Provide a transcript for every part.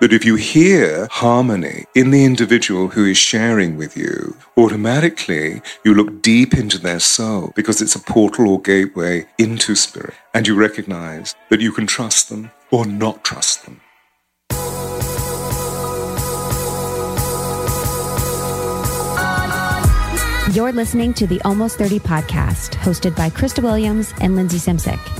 that if you hear harmony in the individual who is sharing with you, automatically you look deep into their soul because it's a portal or gateway into spirit. And you recognize that you can trust them or not trust them. You're listening to the Almost 30 podcast, hosted by Krista Williams and Lindsay Simsek.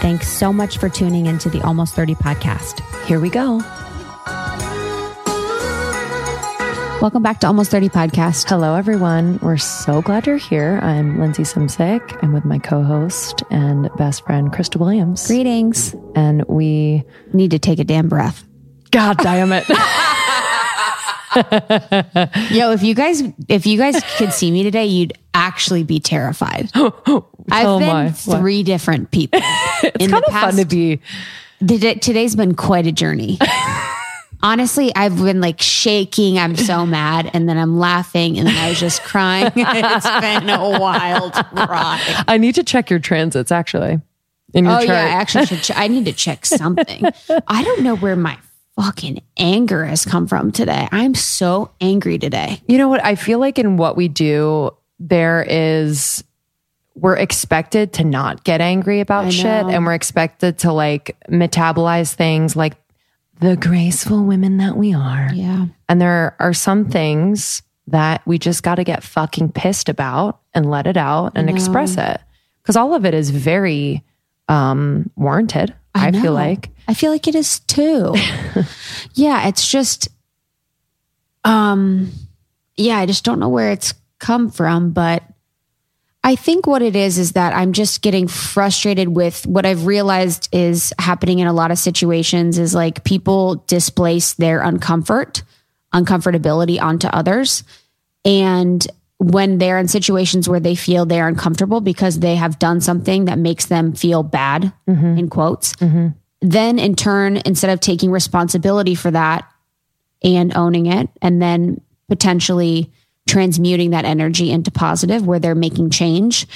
Thanks so much for tuning into the Almost 30 podcast. Here we go. Welcome back to Almost 30 Podcast. Hello, everyone. We're so glad you're here. I'm Lindsay Simsek. I'm with my co host and best friend, Krista Williams. Greetings. And we need to take a damn breath. God damn it. Yo, if you guys if you guys could see me today, you'd actually be terrified. Oh I've been my, three what? different people. it's in kind of past, fun to be. Today's been quite a journey. Honestly, I've been like shaking. I'm so mad. And then I'm laughing. And then I was just crying. it's been a wild ride. I need to check your transits actually. In your oh, chart. yeah. I actually should. Ch- I need to check something. I don't know where my fucking anger has come from today. I'm so angry today. You know what? I feel like in what we do, there is we're expected to not get angry about shit and we're expected to like metabolize things like the graceful women that we are. Yeah. And there are some things that we just got to get fucking pissed about and let it out and express it. Cuz all of it is very um warranted, I, I feel like. I feel like it is too. yeah, it's just um yeah, I just don't know where it's come from, but I think what it is is that I'm just getting frustrated with what I've realized is happening in a lot of situations is like people displace their uncomfort, uncomfortability onto others. And when they're in situations where they feel they're uncomfortable because they have done something that makes them feel bad, mm-hmm. in quotes, mm-hmm. then in turn, instead of taking responsibility for that and owning it, and then potentially transmuting that energy into positive where they're making change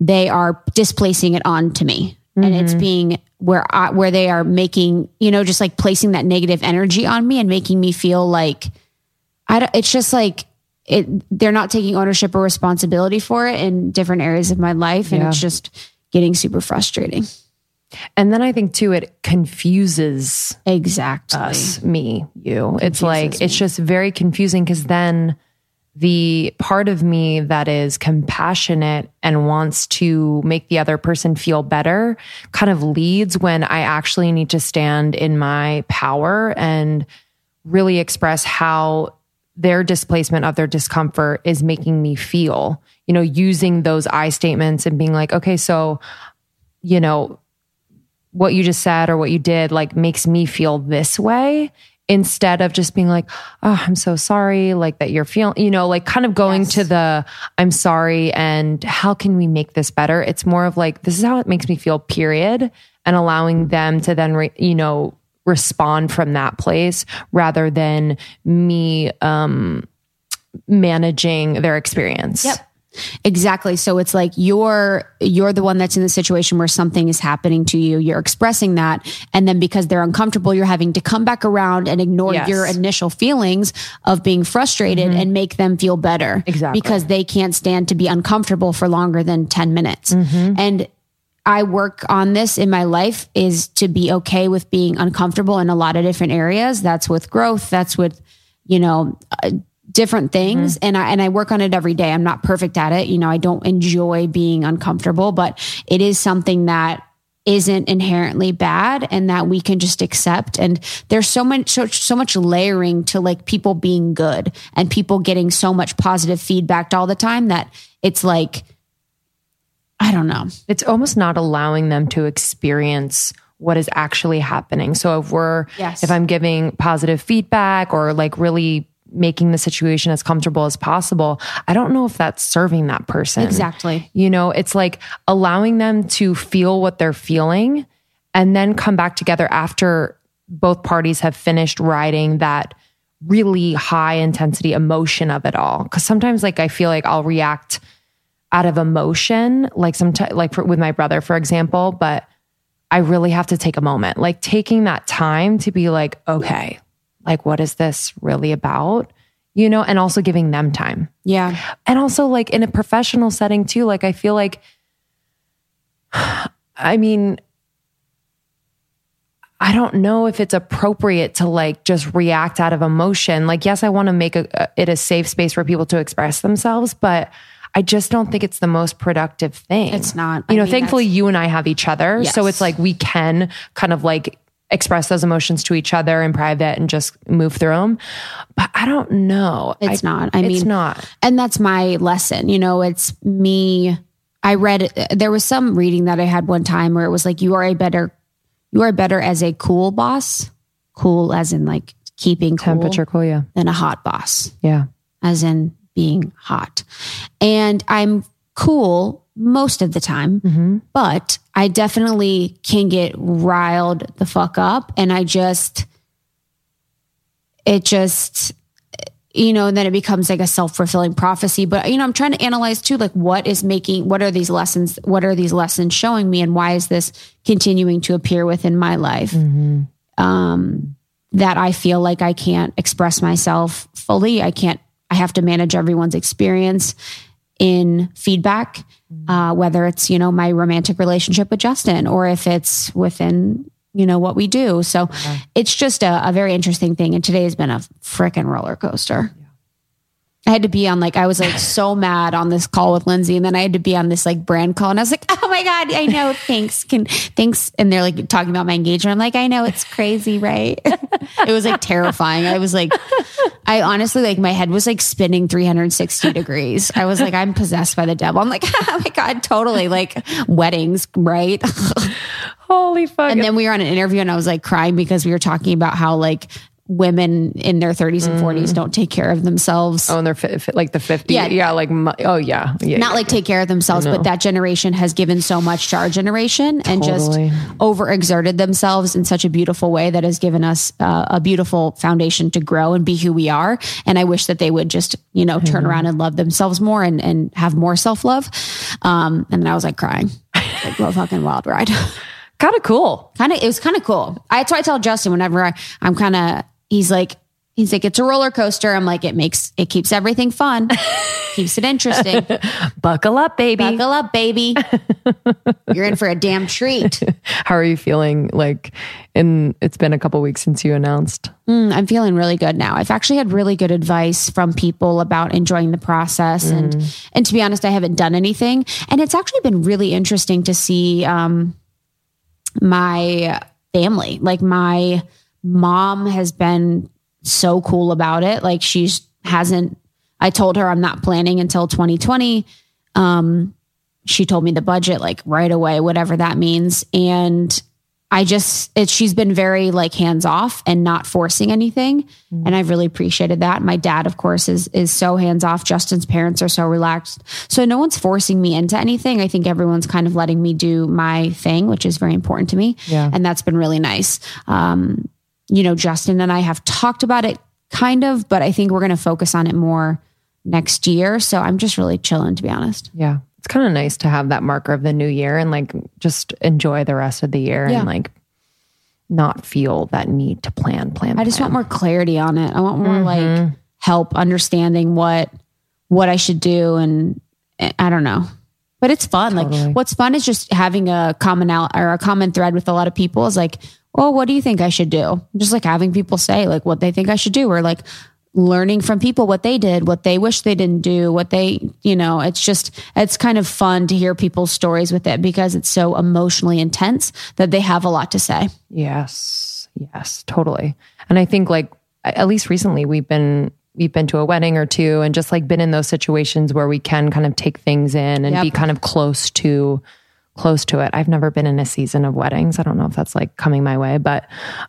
they are displacing it onto me mm-hmm. and it's mm-hmm. being where I, where they are making you know just like placing that negative energy on me and making me feel like I it's just like it they're not taking ownership or responsibility for it in different areas of my life and yeah. it's just getting super frustrating and then I think too, it confuses exactly us, me, you. It it's like, me. it's just very confusing because then the part of me that is compassionate and wants to make the other person feel better kind of leads when I actually need to stand in my power and really express how their displacement of their discomfort is making me feel, you know, using those I statements and being like, okay, so, you know, what you just said or what you did like makes me feel this way instead of just being like, oh, I'm so sorry, like that you're feeling, you know, like kind of going yes. to the, I'm sorry, and how can we make this better? It's more of like, this is how it makes me feel, period. And allowing them to then, re, you know, respond from that place rather than me um, managing their experience. Yep. Exactly. So it's like you're you're the one that's in the situation where something is happening to you. You're expressing that and then because they're uncomfortable, you're having to come back around and ignore yes. your initial feelings of being frustrated mm-hmm. and make them feel better. Exactly. Because they can't stand to be uncomfortable for longer than 10 minutes. Mm-hmm. And I work on this in my life is to be okay with being uncomfortable in a lot of different areas. That's with growth. That's with, you know, uh, different things mm-hmm. and I and I work on it every day. I'm not perfect at it. You know, I don't enjoy being uncomfortable, but it is something that isn't inherently bad and that we can just accept and there's so much so, so much layering to like people being good and people getting so much positive feedback all the time that it's like I don't know. It's almost not allowing them to experience what is actually happening. So if we're, Yes. if I'm giving positive feedback or like really making the situation as comfortable as possible, I don't know if that's serving that person. Exactly. You know, it's like allowing them to feel what they're feeling and then come back together after both parties have finished riding that really high intensity emotion of it all. Cause sometimes like I feel like I'll react out of emotion, like sometimes like for, with my brother, for example, but I really have to take a moment, like taking that time to be like, okay, like what is this really about? You know, and also giving them time Yeah. and also like in a professional setting too like i feel like i mean i don't know if it's appropriate to like just react out of emotion like yes i want to make a, it a safe space for people to express themselves but i just don't think it's the most productive thing. It's not. you I know mean, thankfully you and i have each other. So it's like we can kind of like express those emotions to each other in private and just move through them but i don't know. It's I- not. I mean, it's not. and that's my lesson. You know, it's me. I read there was some reading that I had one time where it was like you are a better you are better as a cool boss, cool as in like keeping cool, temperature cool yeah. than a hot boss, yeah. As in being hot. And I'm cool most of the time, but I definitely can get riled the fuck up and I just it just you know, and then it becomes like a self fulfilling prophecy. But, you know, I'm trying to analyze too, like what is making, what are these lessons, what are these lessons showing me, and why is this continuing to appear within my life? Um, that I feel like I can't express myself fully. I can't, I have to manage everyone's experience in feedback, uh, whether it's, you know, my romantic relationship with Justin or if it's within, you know, what we do. So it's just a, a very interesting thing. And today has been a freaking roller coaster. I had to be on like I was like so mad on this call with Lindsay, and then I had to be on this like brand call, and I was like, "Oh my god, I know, thanks, can thanks," and they're like talking about my engagement. I'm like, "I know, it's crazy, right?" it was like terrifying. I was like, I honestly like my head was like spinning 360 degrees. I was like, I'm possessed by the devil. I'm like, oh my god, totally like weddings, right? Holy fuck. And then we were on an interview and I was like crying because we were talking about how like women in their 30s and 40s don't take care of themselves. oh, and they're fi- fi- like the 50. Yeah. Yeah. like, mu- oh, yeah. Yeah. Not like take care of themselves, but that generation has given so much to our generation and Totally. just overexerted themselves in such a beautiful way that has given us uh, a beautiful foundation to grow and be who we are. And I wish that they would just, you know, turn around and love themselves more and, and have more self love. Um, and then I was like crying, like a fucking wild ride. kind of cool. kind of it was kind of cool. I that's why I tell Justin whenever I, I'm kind of he's like he's like it's a roller coaster. I'm like it makes it keeps everything fun, keeps it interesting. Buckle up, baby. Buckle up, baby. You're in for a damn treat. How are you feeling? Like, in it's been a couple weeks since you announced. Mm, I'm feeling really good now. I've actually had really good advice from people about enjoying the process, and and to be honest, I haven't done anything, and it's actually been really interesting to see um, my family. Like my mom has been so cool about it. Like she's hasn't. I told her I'm not planning until 2020. Um, she told me the budget like right away, whatever that means, and I just it she's been very like hands off and not forcing anything and I've really appreciated that. My dad of course is is so hands off. Justin's parents are so relaxed. So no one's forcing me into anything. I think everyone's kind of letting me do my thing, which is very important to me. Yeah. And that's been really nice. Um you know, Justin and I have talked about it kind of, but I think we're going to focus on it more next year. So I'm just really chilling to be honest. Yeah. It's kind of nice to have that marker of the new year and like just enjoy the rest of the year Yeah. and like not feel that need to plan, plan. I just want more clarity on it. I want more mm-hmm. like help understanding what what I should do and I don't know. But it's fun. Totally. Like what's fun is just having a common out or a common thread with a lot of people is like, well, what do you think I should do? Just like having people say like what they think I should do or like learning from people what they did, what they wish they didn't do, what they, you know, it's just it's kind of fun to hear people's stories with it because it's so emotionally intense that they have a lot to say. Yes. Yes, totally. And I think like at least recently we've been we've been to a wedding or two and just like been in those situations where we can kind of take things in and Yep. be kind of close to close to it. I've never been in a season of weddings. I don't know if that's like coming my way, but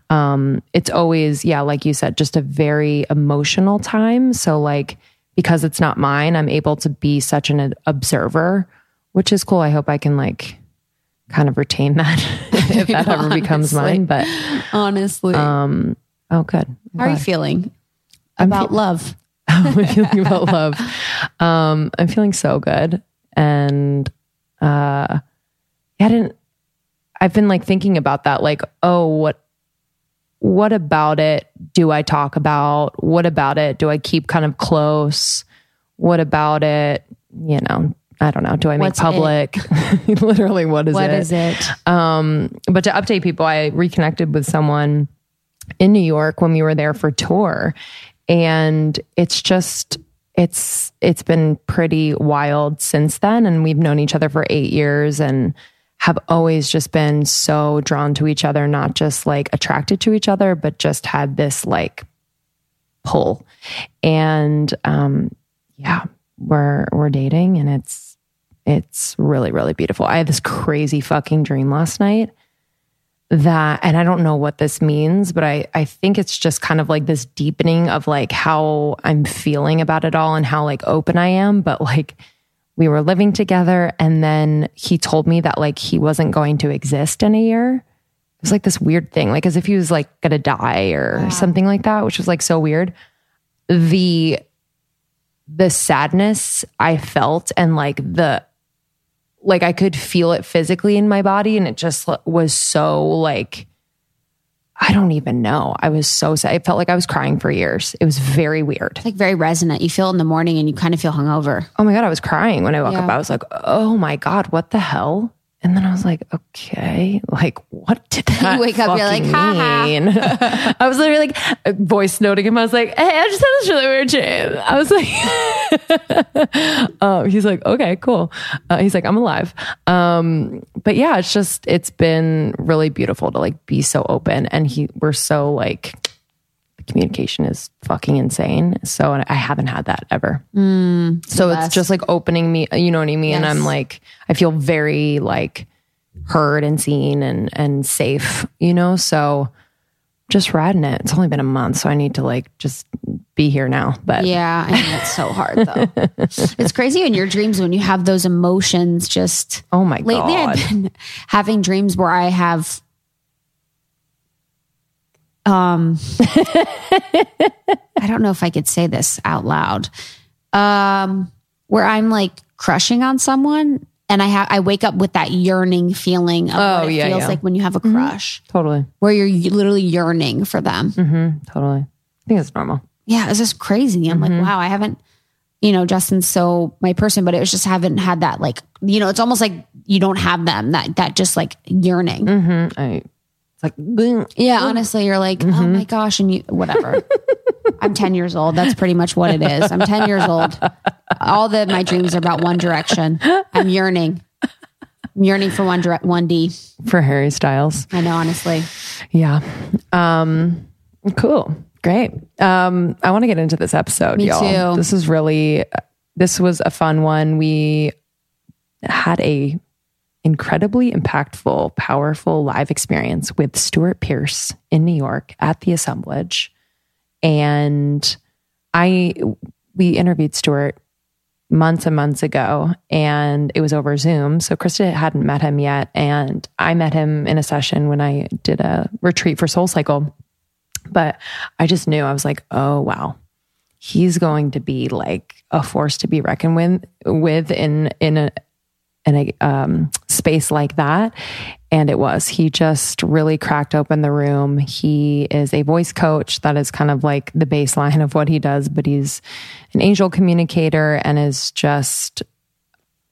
um it's always yeah, like you said, just a very emotional time. So like because it's not mine, I'm able to be such an observer, which is cool. I hope I can like kind of retain that if that ever becomes mine, but Honestly. um oh good. How are you feeling about love? I'm feeling about love. Um, I'm feeling so good. And uh I didn't I've been like thinking about that, like, oh, what what about it do I talk about? What about it do I keep kind of close? What about it, you know, I don't know. Do I make What's public? Literally, what is What it? is it? Um, but to update people, I reconnected with someone in New York when we were there for tour. And it's just it's it's been pretty wild since then. And we've known each other for eight years and have always just been so drawn to each other, not just like attracted to each other, but just had this like pull. And um yeah, we're we're dating and it's it's really, really beautiful. I had this crazy fucking dream last night that, and I don't know what this means, but I, I think it's just kind of like this deepening of like how I'm feeling about it all and how like open I am. But like we were living together and then he told me that like he wasn't going to exist in a year. It was like this weird thing, like as if he was like gonna die or something like that, which was like so weird. The the sadness I felt and like the like I could feel it physically in my body and it just was so like I don't even know. I was so sad. It felt like I was crying for years. It was very weird. It's like very resonant. You feel it in the morning and you kind of feel hungover. Oh my god, I was crying when I woke Yeah. up. I was like, "Oh my god, what the hell?" And then I was like, "Okay, like what did that you wake up, you're like, "Ha ha." mean?" I was literally like voice noting him. I was like, "Hey, I just had this really weird dream." I was like, um, "He's like, okay, cool." Uh, he's like, "I'm alive." Um, but yeah, it's just it's been really beautiful to like be so open, and he we're so like communication is fucking insane. So I haven't had that ever. so it's just like opening me, you know what I mean? And I'm like, I feel very like heard and seen and and safe, you know. So just riding it. It's only been a month, so I need to like just be here now. But Yeah, I mean, it's so hard though. it's crazy in your dreams when you have those emotions just oh my lately god, I've been having dreams where I have um I don't know if I could say this out loud. Um where I'm like crushing on someone and I have I wake up with that yearning feeling of Oh, what it yeah, feels yeah. like when you have a crush totally, where you're literally yearning for them. hmm totally. I think it's normal. yeah, it's just crazy. I'm Mm-hmm. like, wow, I haven't, you know, Justin's so my person, but it was just haven't had that like, you know, it's almost like you don't have them that that just like yearning. Mm-hmm. I, it's like boom. Yeah, honestly, you're like, Mm-hmm. oh my gosh, and you whatever. I'm 10 years old. That's pretty much what it is. I'm 10 years old. All the my dreams are about one direction. I'm yearning. I'm yearning for one direct one D. for Harry Styles. I know, honestly. Yeah. Um, cool. Great. Um, I want to get into this episode, Me y'all. too. This is really this was a fun one. We had a incredibly impactful, powerful live experience with Stewart Pearce in New York at the assemblage. And I we interviewed Stewart months and months ago and it was over Zoom. So Krista hadn't met him yet. And I met him in a session when I did a retreat for Soul Cycle. But I just knew I was like, oh wow. He's going to be like a force to be reckoned with with in in a in a um, space like that. And it was. He just really cracked open the room. He is a voice coach. That is kind of like the baseline of what he does, but he's an angel communicator and is just,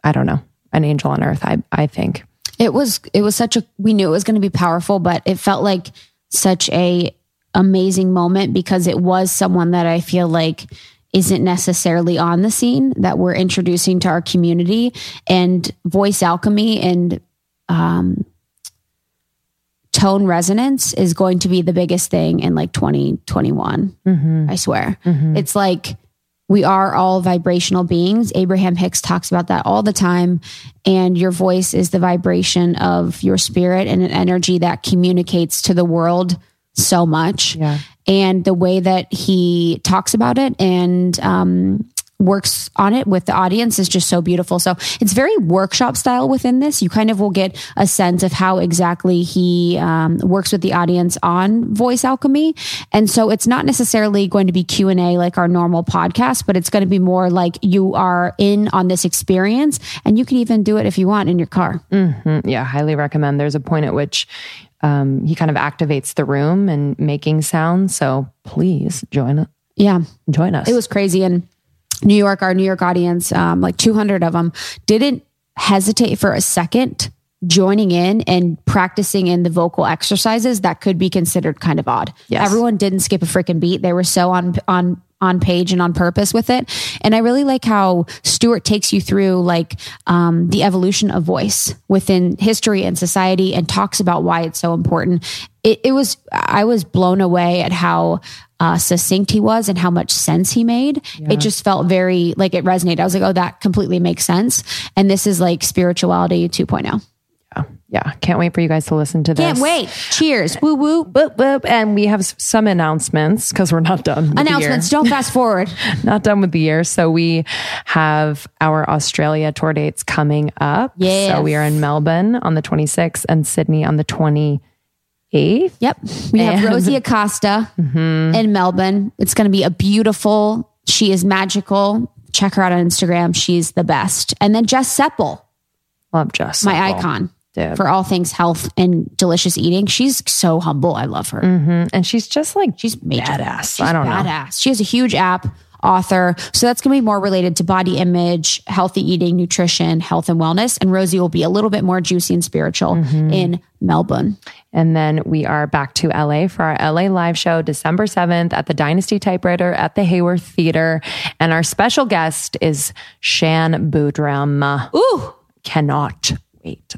I don't know, an angel on earth, I, I think. It was it was such a we knew it was going to be powerful, but it felt like such a amazing moment because it was someone that I feel like isn't necessarily on the scene that we're introducing to our community and voice alchemy and um tone resonance is going to be the biggest thing in like 2021. I swear. It's like we are all vibrational beings. Abraham Hicks talks about that all the time. And your voice is the vibration of your spirit and an energy that communicates to the world so much. Yeah. And the way that he talks about it. And um, works on it with the audience is just so beautiful. So it's very workshop style within this. You kind of will get a sense of how exactly he um, works with the audience on voice alchemy. And so it's not necessarily going to be Q and A like our normal podcast, but it's going to be more like you are in on this experience, and you can even do it if you want in your car. Mm, yeah, highly recommend. There's a point at which um, he kind of activates the room and making sounds. So please join. Yeah, Join us. it was crazy. And New York, our New York audience, um, like 200 of them, didn't hesitate for a second joining in and practicing in the vocal exercises that could be considered kind of odd. Yes. Everyone didn't skip a freaking beat. They were so on on on page and on purpose with it. And I really like how Stewart takes you through like um, the evolution of voice within history and society and talks about why it's so important. It, it was I was blown away at how uh, succinct he was and how much sense he made. It just felt very like it resonated. I was like, oh, that completely makes sense. And this is like spirituality oh. 2.0. yeah. yeah. Can't wait for you guys to listen to this. Can't wait. Cheers. Woo woo. Boop, boop. And we have some announcements because we're not done. With Announcements. Don't fast forward. Not done with the year. So we have our Australia tour dates coming up. Yes. So we are in Melbourne on the 26th and Sydney on the 28th. Yep. We have And- Mm-hmm. Rosie Acosta in Melbourne. It's going to be a beautiful. She is magical. Check her out on Instagram. She's the best. And then Jess Sepel, Love Jess. my Sepel. icon Dude. for all things health and delicious eating. She's so humble. I love her. Mhm. And she's just like, She's major. badass. She's I don't know. badass. She has a huge app author. So that's going to be more related to body image, healthy eating, nutrition, health and wellness. And Rosie will be a little bit more juicy and spiritual Mm-hmm. in Melbourne. And then we are back to LA for our LA live show December 7th at the Dynasty Typewriter at the Hayworth Theater. And our special guest is Shan Boodram. Ooh, Cannot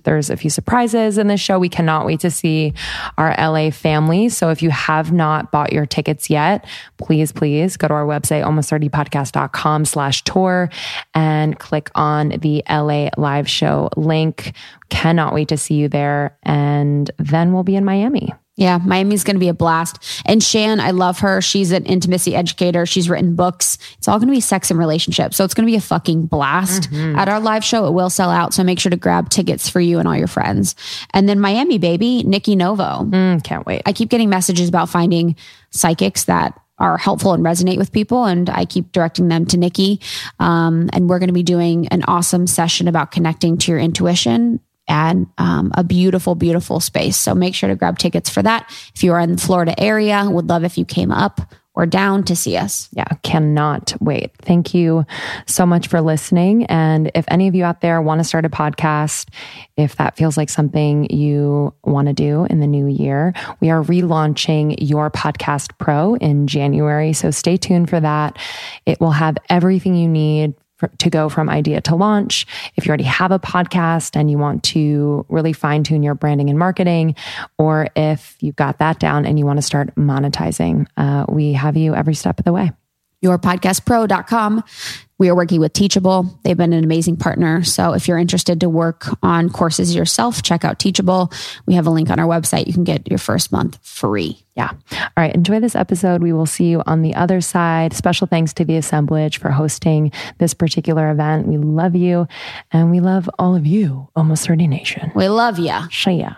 There's a few surprises in this show. We cannot wait to see our LA family. So if you have not bought your tickets yet, please, please go to our website, almost30podcast.com slash tour and click on the LA live show link. Cannot wait to see you there. And then we'll be in Miami. Yeah, Miami's going to be a blast. And Shan, I love her. She's an intimacy educator. She's written books. It's all going to be sex and relationships. So it's going to be a fucking blast at our live show. It will sell out. So make sure to grab tickets for you and all your friends. And then Miami, baby, Nikki Novo. Mm, can't wait. I keep getting messages about finding psychics that are helpful and resonate with people. And I keep directing them to Nikki. Um, and we're going to be doing an awesome session about connecting to your intuition and um, a beautiful, beautiful space. So make sure to grab tickets for that. If you are in the Florida area, would love if you came up or down to see us. Yeah, cannot wait. Thank you so much for listening. And if any of you out there want to start a podcast, if that feels like something you want to do in the new year, we are relaunching Your Podcast Pro in January. So stay tuned for that. It will have everything you need to go from idea to launch. If you already have a podcast and you want to really fine tune your branding and marketing, or if you've got that down and you want to start monetizing, uh, we have you every step of the way. yourpodcastpro.com. We are working with Teachable. They've been an amazing partner. So if you're interested to work on courses yourself, check out Teachable. We have a link on our website. You can get your first month free. Yeah. All right. Enjoy this episode. We will see you on the other side. Special thanks to the assemblage for hosting this particular event. We love you and we love all of you, Almost 30 Nation. We love ya. Shia.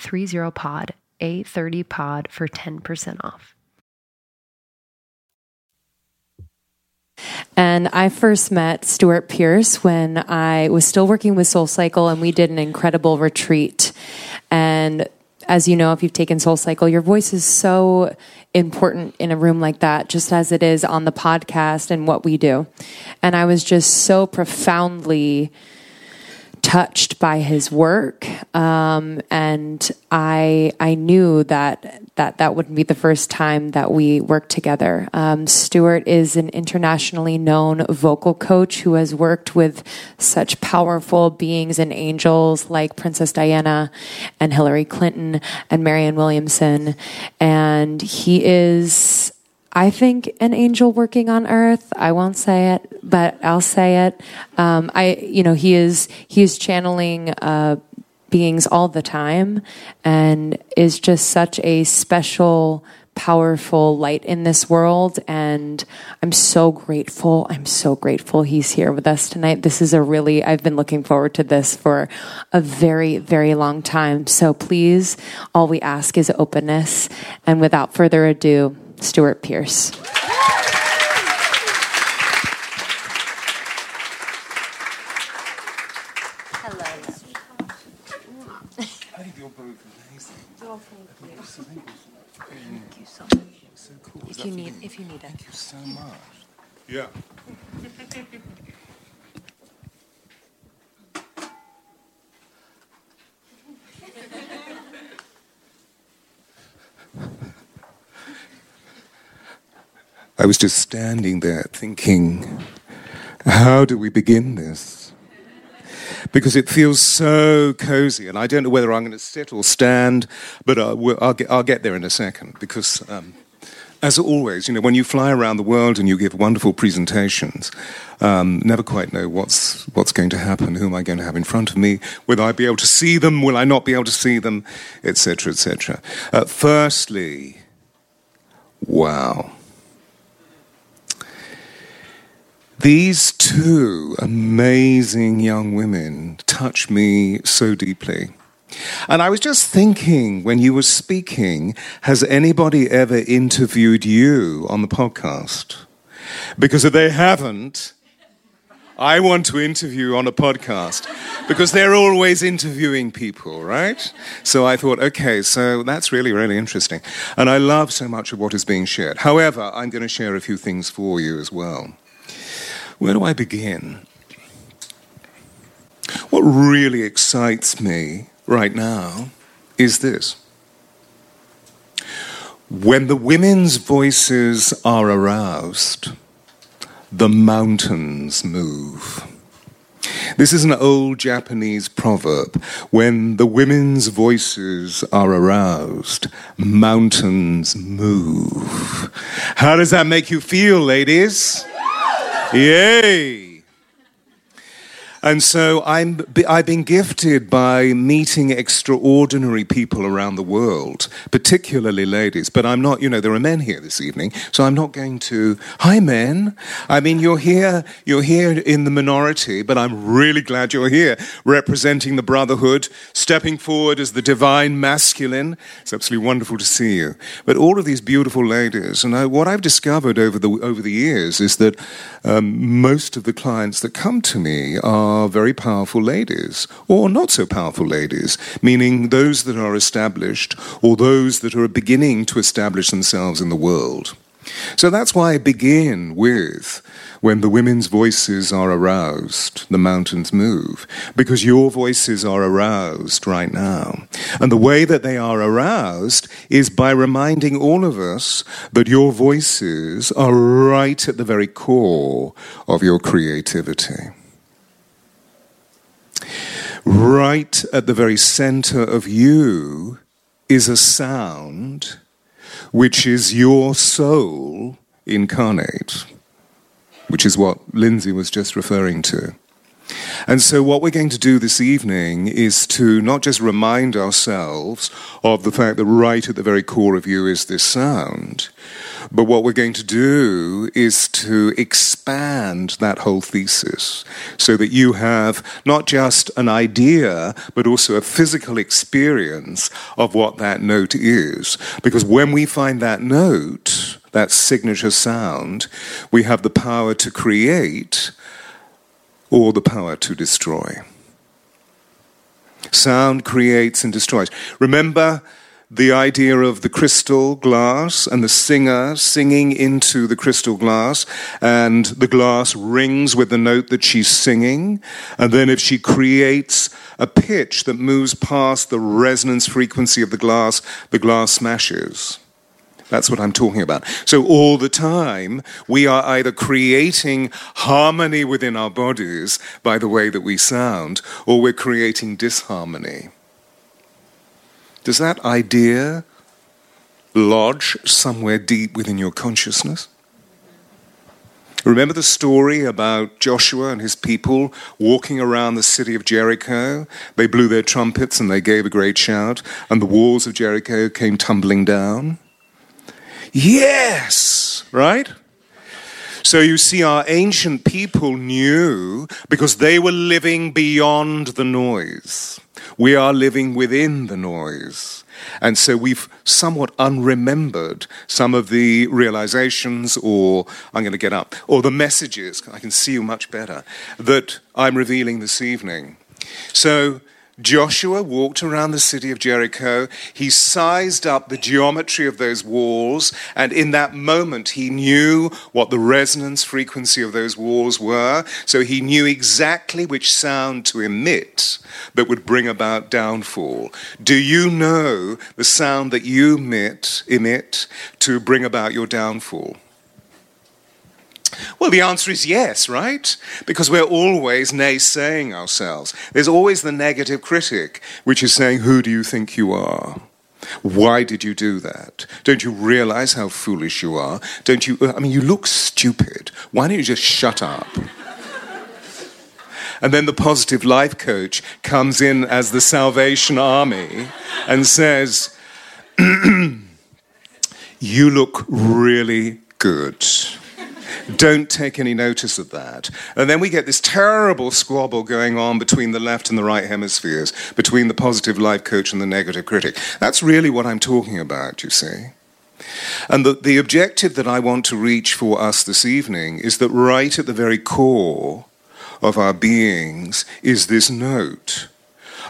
30pod, A30pod for 10% off. And I first met Stewart Pearce when I was still working with Soul Cycle, and we did an incredible retreat. And as you know, if you've taken Soul Cycle, your voice is so important in a room like that, just as it is on the podcast and what we do. And I was just so profoundly touched by his work, um, and I I knew that that that wouldn't be the first time that we worked together. Um, Stewart is an internationally known vocal coach who has worked with such powerful beings and angels like Princess Diana and Hillary Clinton and Marianne Williamson, and he is I think an angel working on earth. I won't say it, but I'll say it. Um, I, you know, he is he is channeling uh, beings all the time, and is just such a special, powerful light in this world. And I'm so grateful. I'm so grateful he's here with us tonight. This is a really I've been looking forward to this for a very, very long time. So please, all we ask is openness. And without further ado. Stewart Pearce. Hello. I think you're both amazing. Oh, thank you. Thank you so much. So cool. If you need, if you need it. Thank you so much. Yeah. I was just standing there thinking, how do we begin this? Because it feels so cozy, and I don't know whether I'm going to sit or stand, but I'll, I'll, get, I'll get there in a second. Because, um, as always, you know, when you fly around the world and you give wonderful presentations, um, never quite know what's what's going to happen. Who am I going to have in front of me? Will I be able to see them? Will I not be able to see them? Etc. Etc. Uh, firstly, wow. These two amazing young women touch me so deeply. And I was just thinking when you were speaking, has anybody ever interviewed you on the podcast? Because if they haven't, I want to interview on a podcast because they're always interviewing people, right? So I thought, okay, so that's really, really interesting. And I love so much of what is being shared. However, I'm going to share a few things for you as well. Where do I begin? What really excites me right now is this. When the women's voices are aroused, the mountains move. This is an old Japanese proverb. When the women's voices are aroused, mountains move. How does that make you feel, ladies? Yay! And so I'm, I've been gifted by meeting extraordinary people around the world, particularly ladies. But I'm not, you know, there are men here this evening, so I'm not going to. Hi, men. I mean, you're here, you're here in the minority, but I'm really glad you're here, representing the brotherhood, stepping forward as the divine masculine. It's absolutely wonderful to see you. But all of these beautiful ladies, and I, what I've discovered over the over the years is that um, most of the clients that come to me are are very powerful ladies, or not so powerful ladies, meaning those that are established or those that are beginning to establish themselves in the world. So that's why I begin with when the women's voices are aroused, the mountains move, because your voices are aroused right now. And the way that they are aroused is by reminding all of us that your voices are right at the very core of your creativity. Right at the very center of you is a sound which is your soul incarnate, which is what Lindsay was just referring to. And so, what we're going to do this evening is to not just remind ourselves of the fact that right at the very core of you is this sound, but what we're going to do is to expand that whole thesis so that you have not just an idea, but also a physical experience of what that note is. Because when we find that note, that signature sound, we have the power to create or the power to destroy. Sound creates and destroys. Remember the idea of the crystal glass and the singer singing into the crystal glass, and the glass rings with the note that she's singing. And then, if she creates a pitch that moves past the resonance frequency of the glass, the glass smashes. That's what I'm talking about. So, all the time, we are either creating harmony within our bodies by the way that we sound, or we're creating disharmony. Does that idea lodge somewhere deep within your consciousness? Remember the story about Joshua and his people walking around the city of Jericho? They blew their trumpets and they gave a great shout, and the walls of Jericho came tumbling down? Yes, right? So you see, our ancient people knew because they were living beyond the noise. We are living within the noise. And so we've somewhat unremembered some of the realizations, or I'm going to get up, or the messages, I can see you much better, that I'm revealing this evening. So Joshua walked around the city of Jericho. He sized up the geometry of those walls, and in that moment, he knew what the resonance frequency of those walls were. So he knew exactly which sound to emit that would bring about downfall. Do you know the sound that you emit, emit to bring about your downfall? Well, the answer is yes, right? Because we're always naysaying ourselves. There's always the negative critic, which is saying, Who do you think you are? Why did you do that? Don't you realize how foolish you are? Don't you? I mean, you look stupid. Why don't you just shut up? And then the positive life coach comes in as the Salvation Army and says, You look really good. Don't take any notice of that. And then we get this terrible squabble going on between the left and the right hemispheres, between the positive life coach and the negative critic. That's really what I'm talking about, you see. And the, the objective that I want to reach for us this evening is that right at the very core of our beings is this note.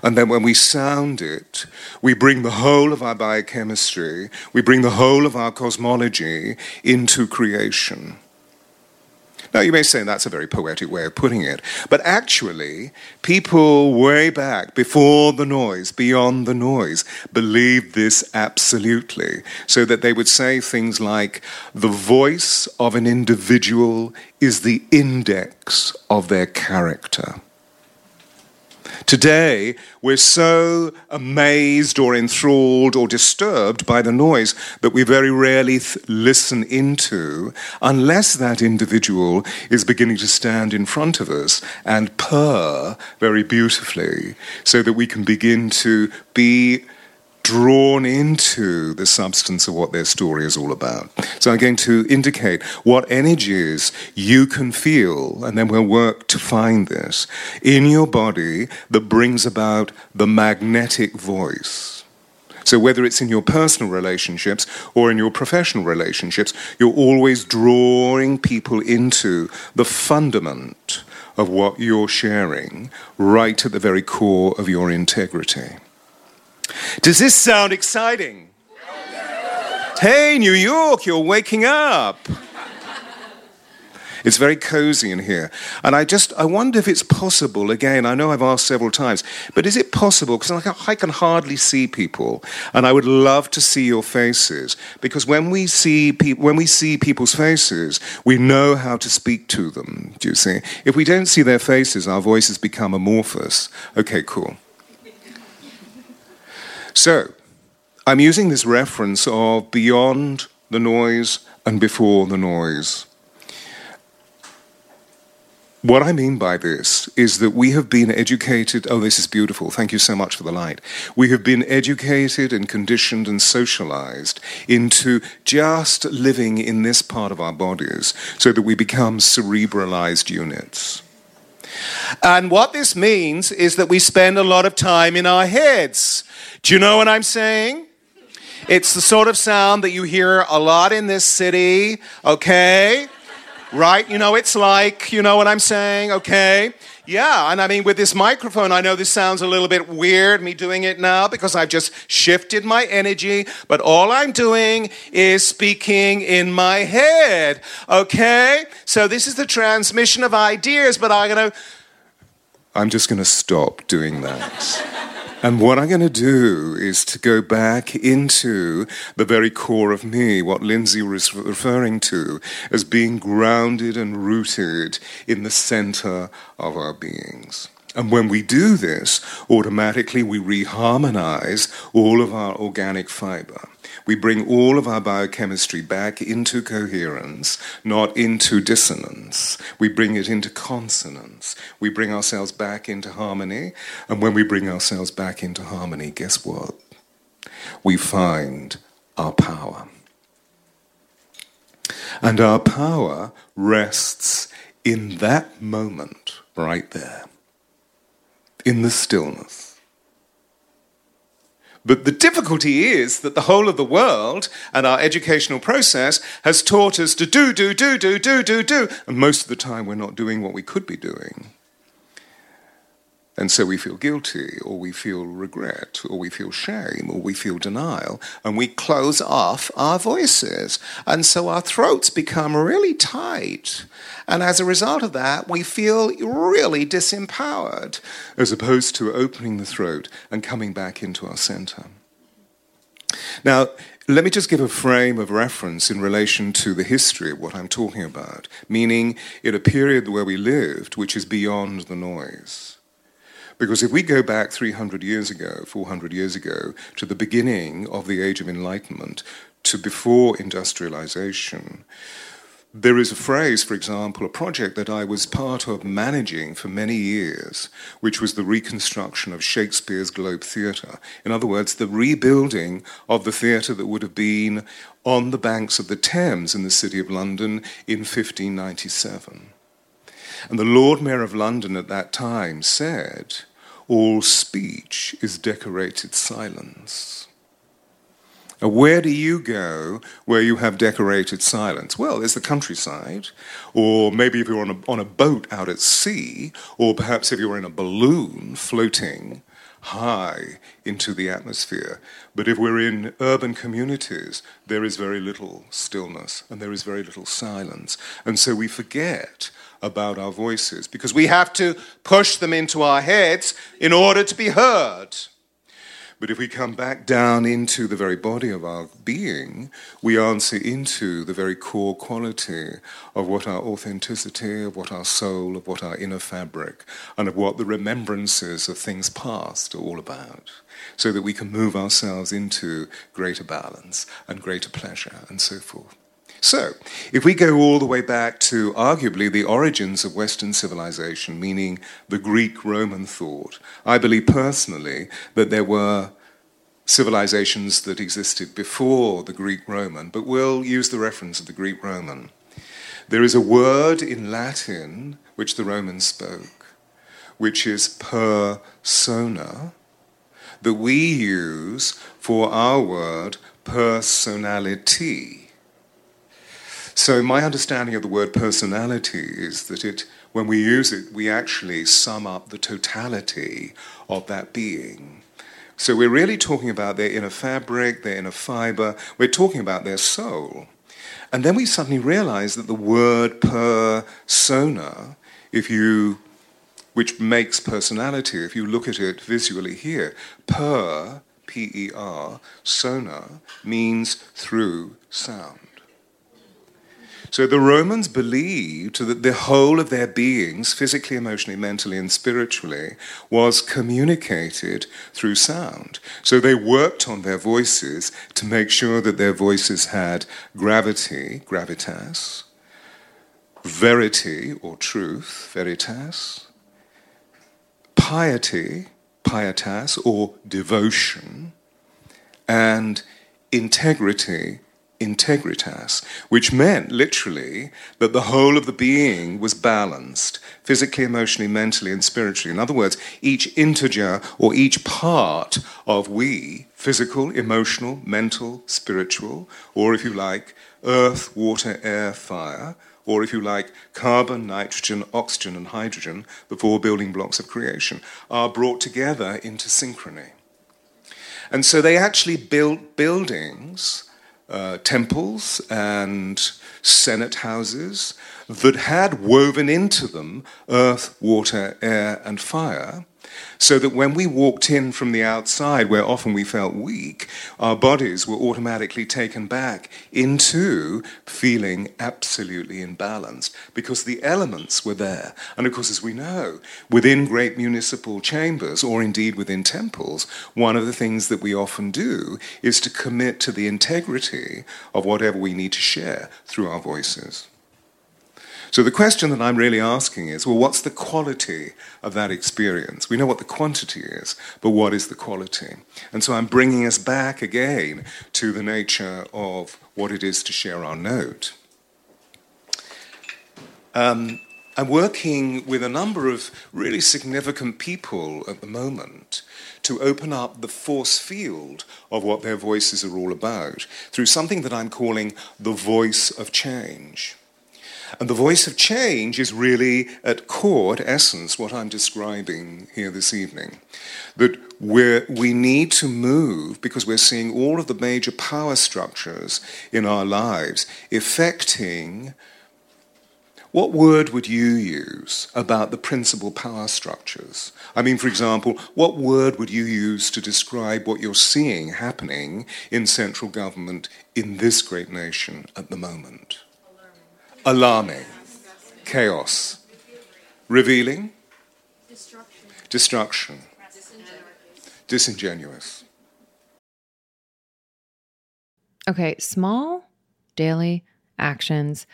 And then when we sound it, we bring the whole of our biochemistry, we bring the whole of our cosmology into creation. Now, you may say that's a very poetic way of putting it, but actually, people way back, before the noise, beyond the noise, believed this absolutely, so that they would say things like, the voice of an individual is the index of their character. Today, we're so amazed or enthralled or disturbed by the noise that we very rarely th- listen into unless that individual is beginning to stand in front of us and purr very beautifully so that we can begin to be drawn into the substance of what their story is all about. So I'm going to indicate what energies you can feel, and then we'll work to find this in your body that brings about the magnetic voice. So, whether it's in your personal relationships or in your professional relationships, you're always drawing people into the fundament of what you're sharing right at the very core of your integrity. Does this sound exciting? Hey, New York, you're waking up. It's very cozy in here. And I just, I wonder if it's possible, again, I know I've asked several times, but is it possible? Because I can hardly see people, and I would love to see your faces. Because when we see, pe- when we see people's faces, we know how to speak to them, do you see? If we don't see their faces, our voices become amorphous. Okay, cool. So, I'm using this reference of beyond the noise and before the noise. What I mean by this is that we have been educated. Oh, this is beautiful. Thank you so much for the light. We have been educated and conditioned and socialized into just living in this part of our bodies so that we become cerebralized units. And what this means is that we spend a lot of time in our heads. Do you know what I'm saying? It's the sort of sound that you hear a lot in this city, okay? Right? You know, it's like, you know what I'm saying, okay? Yeah, and I mean, with this microphone, I know this sounds a little bit weird, me doing it now, because I've just shifted my energy, but all I'm doing is speaking in my head, okay? So this is the transmission of ideas, but I'm gonna. I'm just gonna stop doing that. And what I'm going to do is to go back into the very core of me, what Lindsay was referring to as being grounded and rooted in the center of our beings. And when we do this, automatically we reharmonize all of our organic fiber. We bring all of our biochemistry back into coherence, not into dissonance. We bring it into consonance. We bring ourselves back into harmony. And when we bring ourselves back into harmony, guess what? We find our power. And our power rests in that moment right there, in the stillness. But the difficulty is that the whole of the world and our educational process has taught us to do, do, do, do, do, do, do. And most of the time we're not doing what we could be doing. And so we feel guilty, or we feel regret, or we feel shame, or we feel denial, and we close off our voices. And so our throats become really tight. And as a result of that, we feel really disempowered, as opposed to opening the throat and coming back into our center. Now, let me just give a frame of reference in relation to the history of what I'm talking about, meaning in a period where we lived which is beyond the noise. Because if we go back 300 years ago, 400 years ago, to the beginning of the Age of Enlightenment, to before industrialization, there is a phrase, for example, a project that I was part of managing for many years, which was the reconstruction of Shakespeare's Globe Theatre. In other words, the rebuilding of the theatre that would have been on the banks of the Thames in the City of London in 1597. And the Lord Mayor of London at that time said, all speech is decorated silence. Where do you go where you have decorated silence? Well, there's the countryside, or maybe if you're on a, on a boat out at sea, or perhaps if you're in a balloon floating high into the atmosphere. But if we're in urban communities, there is very little stillness and there is very little silence. And so we forget about our voices because we have to push them into our heads in order to be heard. But if we come back down into the very body of our being, we answer into the very core quality of what our authenticity, of what our soul, of what our inner fabric, and of what the remembrances of things past are all about, so that we can move ourselves into greater balance and greater pleasure and so forth. So, if we go all the way back to arguably the origins of Western civilization, meaning the Greek Roman thought, I believe personally that there were civilizations that existed before the Greek Roman, but we'll use the reference of the Greek Roman. There is a word in Latin which the Romans spoke, which is persona, that we use for our word personality. So, my understanding of the word personality is that it, when we use it, we actually sum up the totality of that being. So, we're really talking about their inner fabric, their inner fiber, we're talking about their soul. And then we suddenly realize that the word persona, if you, which makes personality, if you look at it visually here, per, P E R, sona, means through sound. So the Romans believed that the whole of their beings, physically, emotionally, mentally, and spiritually, was communicated through sound. So they worked on their voices to make sure that their voices had gravity, gravitas, verity or truth, veritas, piety, pietas or devotion, and integrity, integritas, which meant literally that the whole of the being was balanced physically, emotionally, mentally, and spiritually. In other words, each integer or each part of we, physical, emotional, mental, spiritual, or if you like, earth, water, air, fire, or if you like, carbon, nitrogen, oxygen, and hydrogen, the four building blocks of creation, are brought together into synchrony. And so they actually built buildings uh, temples and senate houses that had woven into them earth, water, air, and fire. So that when we walked in from the outside, where often we felt weak, our bodies were automatically taken back into feeling absolutely in balance because the elements were there. And of course, as we know, within great municipal chambers or indeed within temples, one of the things that we often do is to commit to the integrity of whatever we need to share through our voices. So the question that I'm really asking is well, what's the quality of that experience? We know what the quantity is, but what is the quality? And so I'm bringing us back again to the nature of what it is to share our note. Um, I'm working with a number of really significant people at the moment to open up the force field of what their voices are all about through something that I'm calling the voice of change. And the voice of change is really at core, at essence, what I'm describing here this evening. That we we need to move because we're seeing all of the major power structures in our lives affecting. What word would you use about the principal power structures? I mean, for example, what word would you use to describe what you're seeing happening in central government in this great nation at the moment? Alarming, chaos, revealing, destruction, destruction. disingenuous. Okay, small daily actions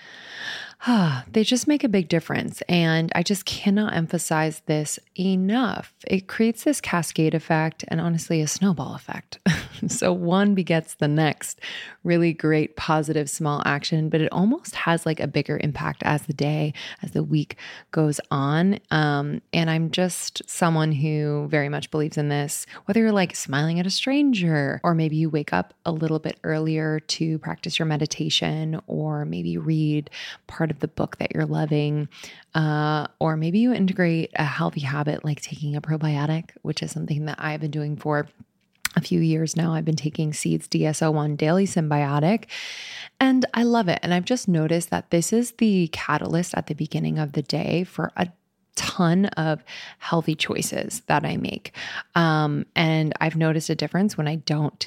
they just make a big difference. And I just cannot emphasize this enough. It creates this cascade effect and honestly a snowball effect. so one begets the next. Really great, positive, small action, but it almost has like a bigger impact as the day, as the week goes on. Um, and I'm just someone who very much believes in this, whether you're like smiling at a stranger, or maybe you wake up a little bit earlier to practice your meditation, or maybe read part of of the book that you're loving. Uh, or maybe you integrate a healthy habit like taking a probiotic, which is something that I've been doing for a few years now. I've been taking Seeds DS-01 Daily Synbiotic, and I love it. And I've just noticed that this is the catalyst at the beginning of the day for a ton of healthy choices that I make. Um, and I've noticed a difference when I don't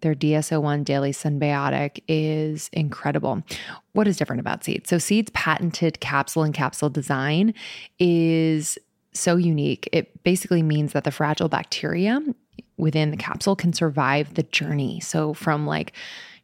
Their DS-01 Daily Synbiotic is incredible. What is different about Seed? So, Seed's patented capsule and capsule design is so unique. It basically means that the fragile bacteria within the capsule can survive the journey. So, from like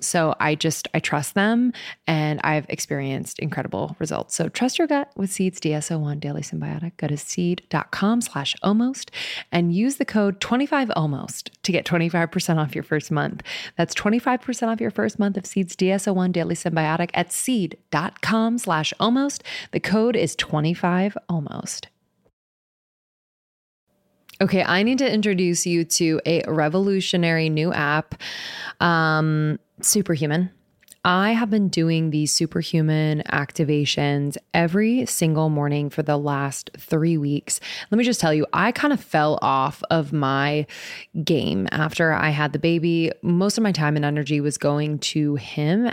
so I just, I trust them and I've experienced incredible results. So trust your gut with Seeds DS-01 Daily Synbiotic. Go to seed.com slash almost and use the code 25almost to get 25% off your first month. That's 25% off your first month of Seeds DS-01 Daily Synbiotic at seed.com slash almost. The code is 25almost. Okay, I need to introduce you to a revolutionary new app. Um, Superhuman. I have been doing these superhuman activations every single morning for the last three weeks. Let me just tell you, I kind of fell off of my game after I had the baby. Most of my time and energy was going to him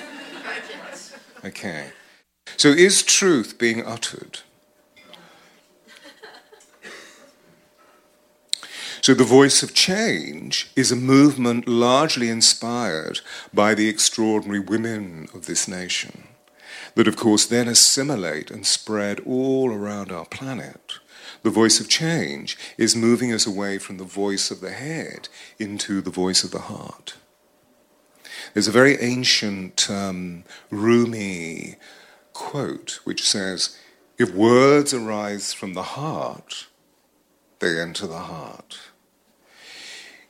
Okay. So is truth being uttered? So, the voice of change is a movement largely inspired by the extraordinary women of this nation, that of course then assimilate and spread all around our planet. The voice of change is moving us away from the voice of the head into the voice of the heart. There's a very ancient um, Rumi quote which says, If words arise from the heart, they enter the heart.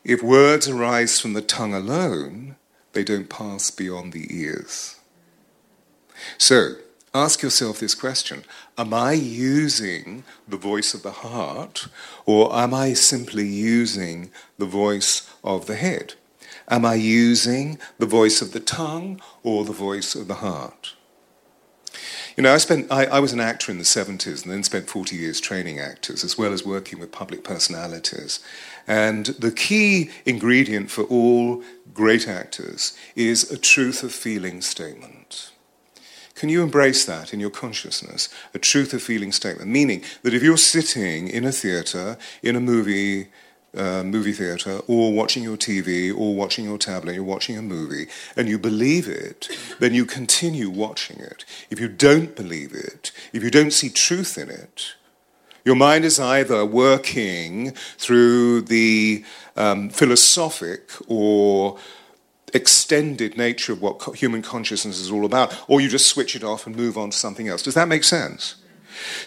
If words arise from the tongue alone, they don't pass beyond the ears. So, ask yourself this question Am I using the voice of the heart, or am I simply using the voice of the head? Am I using the voice of the tongue or the voice of the heart? You know, I spent I, I, was an actor in the 70s and then spent 40 years training actors as well as working with public personalities. And the key ingredient for all great actors is a truth of feeling statement. Can you embrace that in your consciousness? A truth of feeling statement, meaning that if you're sitting in a theatre, in a movie, uh, movie theatre or watching your TV or watching your tablet, you're watching a movie, and you believe it, then you continue watching it. If you don't believe it, if you don't see truth in it, your mind is either working through the um, philosophic or extended nature of what human consciousness is all about, or you just switch it off and move on to something else. Does that make sense?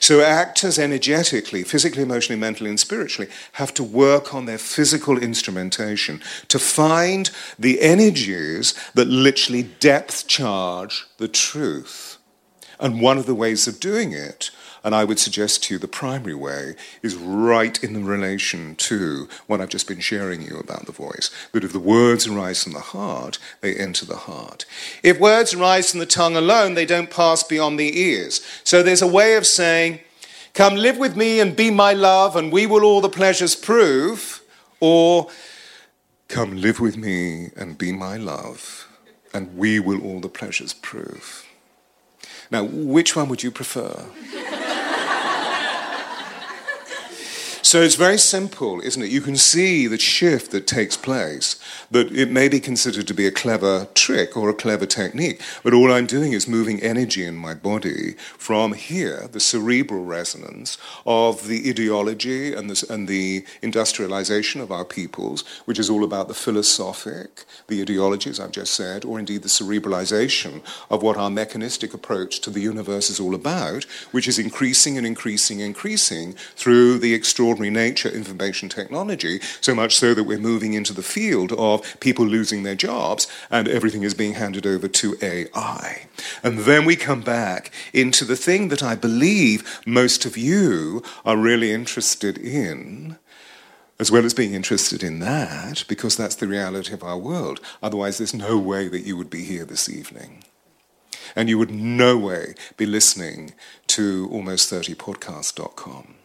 So actors energetically, physically, emotionally, mentally, and spiritually have to work on their physical instrumentation to find the energies that literally depth charge the truth. And one of the ways of doing it and I would suggest to you the primary way is right in the relation to what I've just been sharing you about the voice. That if the words arise from the heart, they enter the heart. If words arise from the tongue alone, they don't pass beyond the ears. So there's a way of saying, Come live with me and be my love, and we will all the pleasures prove. Or, Come live with me and be my love, and we will all the pleasures prove. Now, which one would you prefer? So it's very simple, isn't it? You can see the shift that takes place, that it may be considered to be a clever trick or a clever technique, but all I'm doing is moving energy in my body from here, the cerebral resonance of the ideology and the, and the industrialization of our peoples, which is all about the philosophic, the ideologies I've just said, or indeed the cerebralization of what our mechanistic approach to the universe is all about, which is increasing and increasing and increasing through the extraordinary extraordinary nature information technology, so much so that we're moving into the field of people losing their jobs and everything is being handed over to AI. And then we come back into the thing that I believe most of you are really interested in as well as being interested in that, because that's the reality of our world. Otherwise, there's no way that you would be here this evening. And you would no way be listening to almost30podcast.com.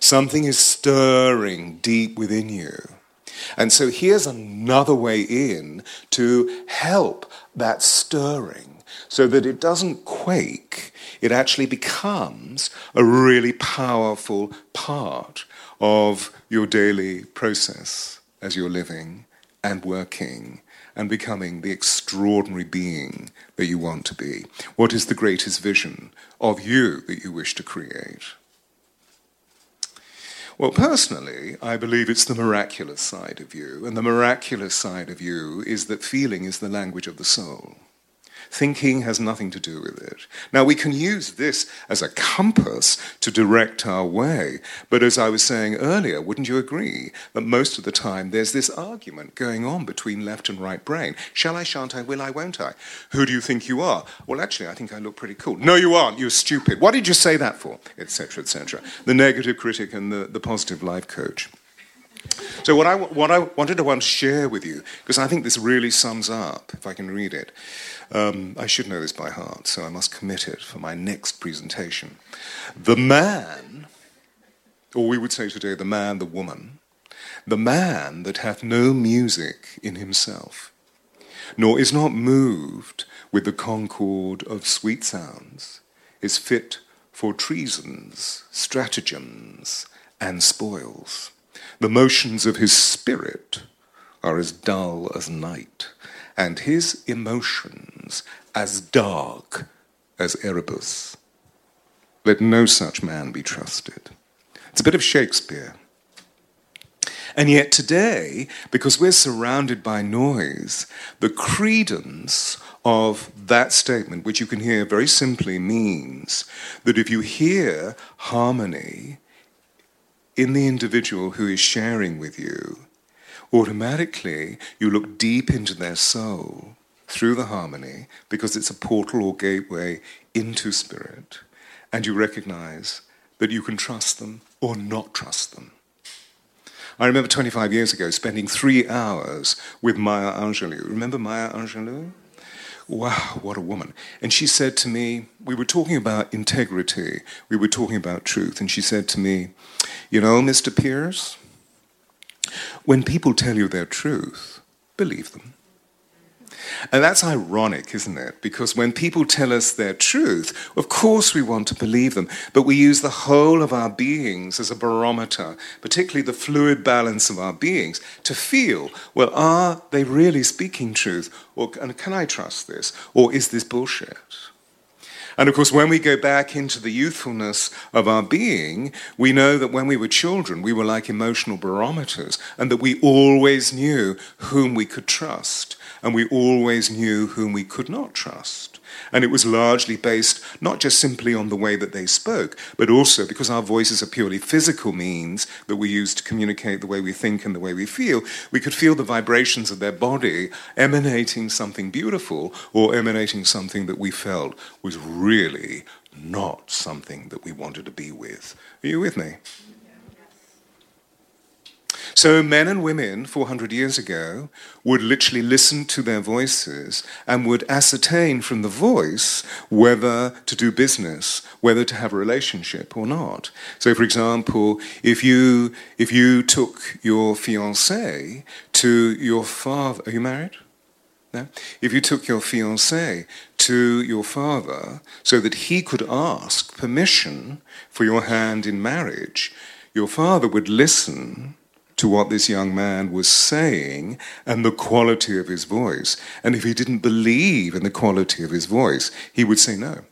Something is stirring deep within you. And so here's another way in to help that stirring so that it doesn't quake, it actually becomes a really powerful part of your daily process as you're living and working and becoming the extraordinary being that you want to be. What is the greatest vision of you that you wish to create? Well, personally, I believe it's the miraculous side of you, and the miraculous side of you is that feeling is the language of the soul. Thinking has nothing to do with it. Now, we can use this as a compass to direct our way, but as I was saying earlier, wouldn't you agree that most of the time there's this argument going on between left and right brain? Shall I, shan't I, will I, won't I? Who do you think you are? Well, actually, I think I look pretty cool. No, you aren't, you're stupid. What did you say that for? Etc., etc. The negative critic and the, the positive life coach. So, what I, what I wanted to want to share with you, because I think this really sums up, if I can read it, um, I should know this by heart, so I must commit it for my next presentation. The man, or we would say today, the man, the woman, the man that hath no music in himself, nor is not moved with the concord of sweet sounds, is fit for treasons, stratagems, and spoils. The motions of his spirit are as dull as night and his as dark as Erebus. Let no such man be trusted. It's a bit of Shakespeare. And yet, today, because we're surrounded by noise, the credence of that statement, which you can hear very simply, means that if you hear harmony in the individual who is sharing with you, automatically you look deep into their soul through the harmony because it's a portal or gateway into spirit, and you recognize that you can trust them or not trust them. I remember 25 years ago spending three hours with Maya Angelou. Remember Maya Angelou? Wow, what a woman. And she said to me, we were talking about integrity, we were talking about truth, and she said to me, You know, Mr. Pearce, when people tell you their truth, believe them. And that's ironic, isn't it? Because when people tell us their truth, of course we want to believe them, but we use the whole of our beings as a barometer, particularly the fluid balance of our beings, to feel well, are they really speaking truth? Or can I trust this? Or is this bullshit? And of course, when we go back into the youthfulness of our being, we know that when we were children, we were like emotional barometers, and that we always knew whom we could trust, and we always knew whom we could not trust. And it was largely based not just simply on the way that they spoke, but also because our voices are purely physical means that we use to communicate the way we think and the way we feel, we could feel the vibrations of their body emanating something beautiful or emanating something that we felt was really not something that we wanted to be with. Are you with me? So, men and women 400 years ago would literally listen to their voices and would ascertain from the voice whether to do business, whether to have a relationship or not. So, for example, if you, if you took your fiancée to your father, are you married? No? If you took your fiancée to your father so that he could ask permission for your hand in marriage, your father would listen to what this young man was saying and the quality of his voice. And if he didn't believe in the quality of his voice, he would say no.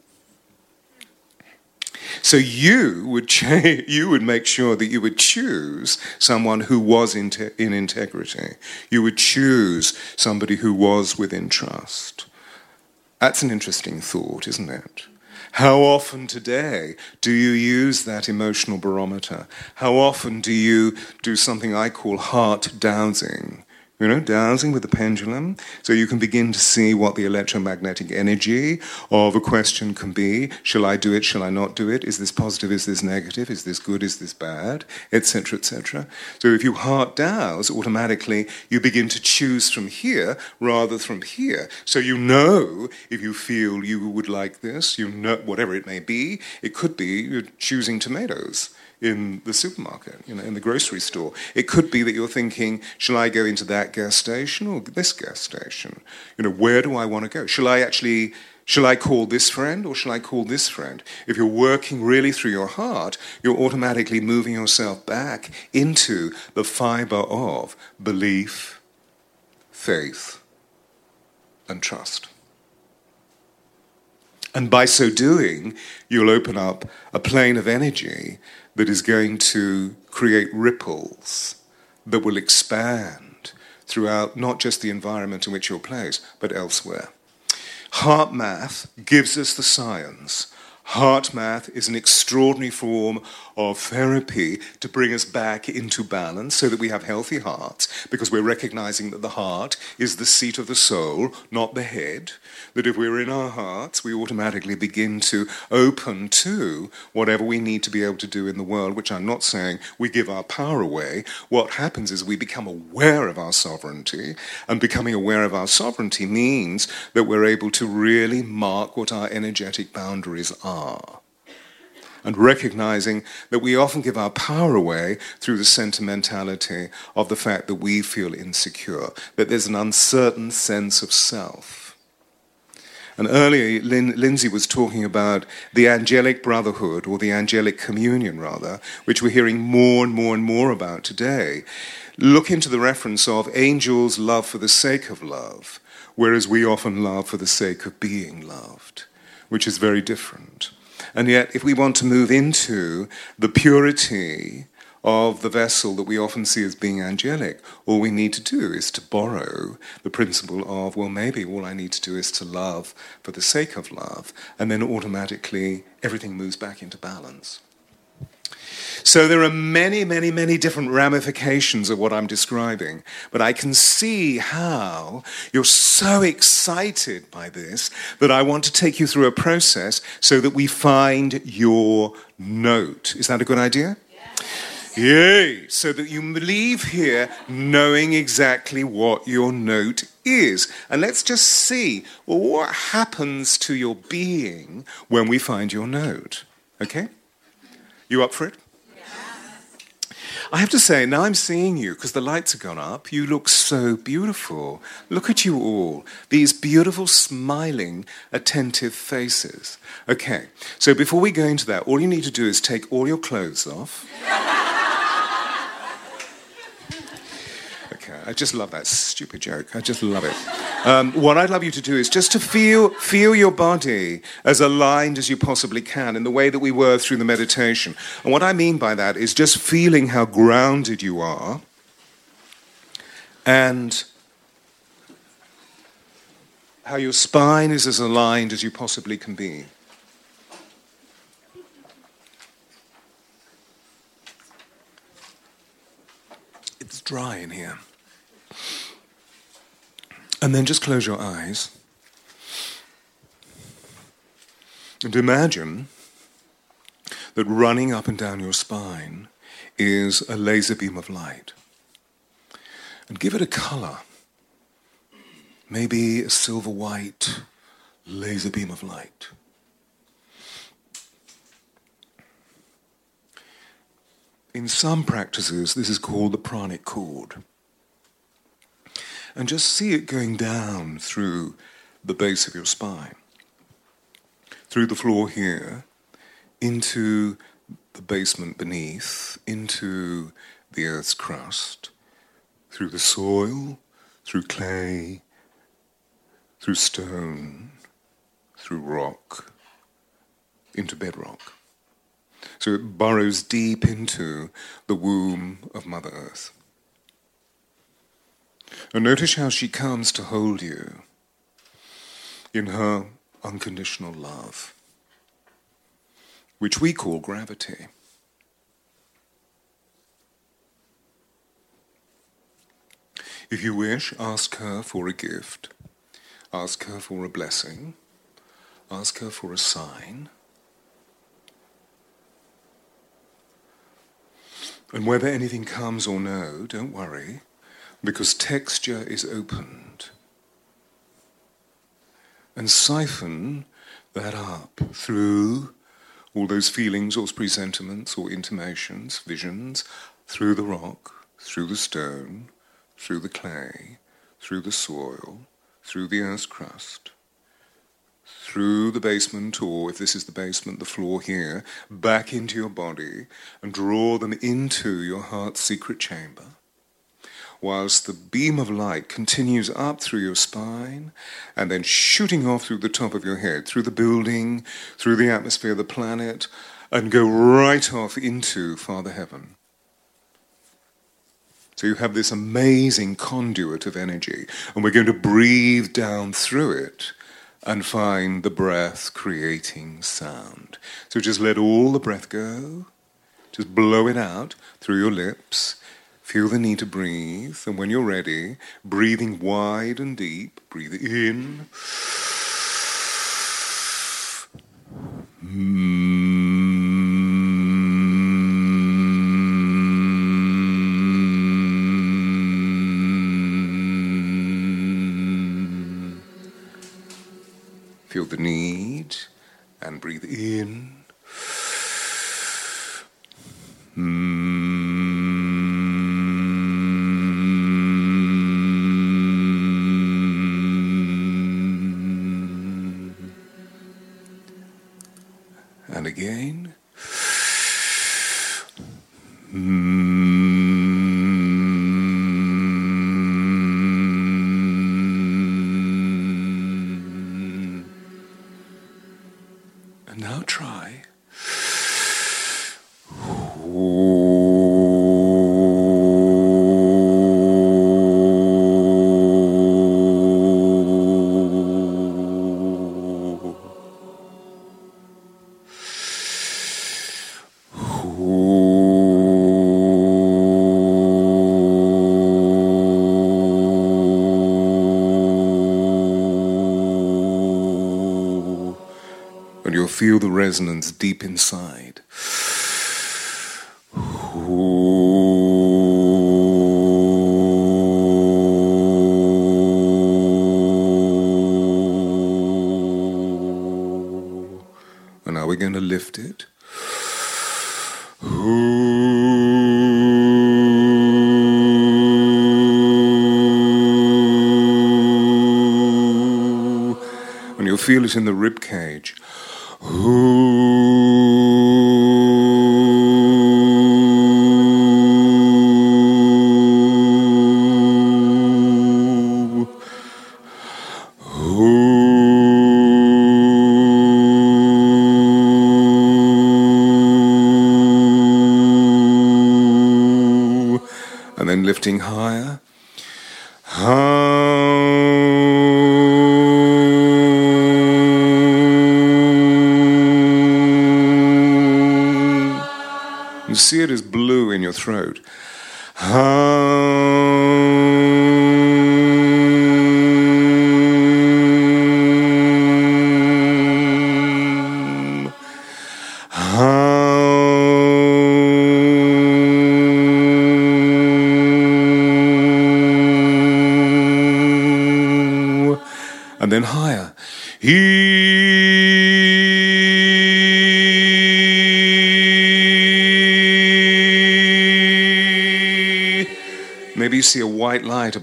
So you would you would make sure that you would choose someone who was in, te- in integrity. You would choose somebody who was within trust. That's an interesting thought, isn't it? How often today do you use that emotional barometer? How often do you do something I call heart dowsing? You know, dowsing with the pendulum, so you can begin to see what the electromagnetic energy of a question can be. Shall I do it? Shall I not do it? Is this positive? Is this negative? Is this good? Is this bad? Etc. Etc. So if you heart dows, automatically you begin to choose from here rather from here. So you know if you feel you would like this, you know whatever it may be. It could be you're choosing tomatoes in the supermarket, you know, in the grocery store. It could be that you're thinking, shall I go into that gas station or this gas station? You know, where do I want to go? Shall I actually Shall I call this friend or shall I call this friend? If you're working really through your heart, you're automatically moving yourself back into the fiber of belief, faith, and trust. And by so doing, you'll open up a plane of energy that is going to create ripples that will expand throughout not just the environment in which you're placed, but elsewhere. HeartMath gives us the science. HeartMath is an extraordinary form of therapy to bring us back into balance so that we have healthy hearts, because we're recognizing that the heart is the seat of the soul, not the head that if we're in our hearts, we automatically begin to open to whatever we need to be able to do in the world, which I'm not saying we give our power away. What happens is we become aware of our sovereignty, and becoming aware of our sovereignty means that we're able to really mark what our energetic boundaries are Ah. and recognizing that we often give our power away through the sentimentality of the fact that we feel insecure, that there's an uncertain sense of self. And earlier, Lin- Lindsay was talking about the angelic brotherhood, or the angelic communion, rather, which we're hearing more and more and more about today. Look into the reference of angels love for the sake of love, whereas we often love for the sake of being loved, which is very different. And yet, if we want to move into the purity of the vessel that we often see as being angelic. All we need to do is to borrow the principle of, well, maybe all I need to do is to love for the sake of love, and then automatically everything moves back into balance. So there are many, many, many different ramifications of what I'm describing, but I can see how you're so excited by this that I want to take you through a process so that we find your note. Is that a good idea? Yay! So that you leave here knowing exactly what your note is. And let's just see well, what happens to your being when we find your note. Okay? You up for it? I have to say, now I'm seeing you because the lights have gone up. You look so beautiful. Look at you all. These beautiful, smiling, attentive faces. Okay, so before we go into that, all you need to do is take all your clothes off. I just love that stupid joke. I just love it. Um, what I'd love you to do is just to feel, feel your body as aligned as you possibly can in the way that we were through the meditation. And what I mean by that is just feeling how grounded you are and how your spine is as aligned as you possibly can be. It's dry in here. And then just close your eyes and imagine that running up and down your spine is a laser beam of light. And give it a color. Maybe a silver white laser beam of light. In some practices, this is called the pranic cord and just see it going down through the base of your spine, through the floor here, into the basement beneath into the earth's crust, through the soil, through clay, through stone, through rock, into bedrock. So it burrows deep into the womb of Mother Earth. And notice how she comes to hold you in her unconditional love, which we call gravity. If you wish, ask her for a gift, ask her for a blessing, ask her for a sign. And whether anything comes or no, don't worry, because texture is opened. And siphon that up through all those feelings or presentiments or intimations, visions, through the rock, through the stone, through the clay, through the soil, through the earth's crust, through the basement, or if this is the basement, the floor here, back into your body, and draw them into your heart's secret chamber, whilst the beam of light continues up through your spine, and then shooting off through the top of your head, through the building, through the atmosphere of the planet, and go right off into Father Heaven. So you have this amazing conduit of energy, and we're going to breathe down through it and find the breath creating sound. So just let all the breath go. Just blow it out through your lips. Feel the need to breathe. And when you're ready, breathing wide and deep, breathe in. Feel the need and breathe in. And now try. Feel it in the rib cage. And then lifting higher. See it as blue in your throat.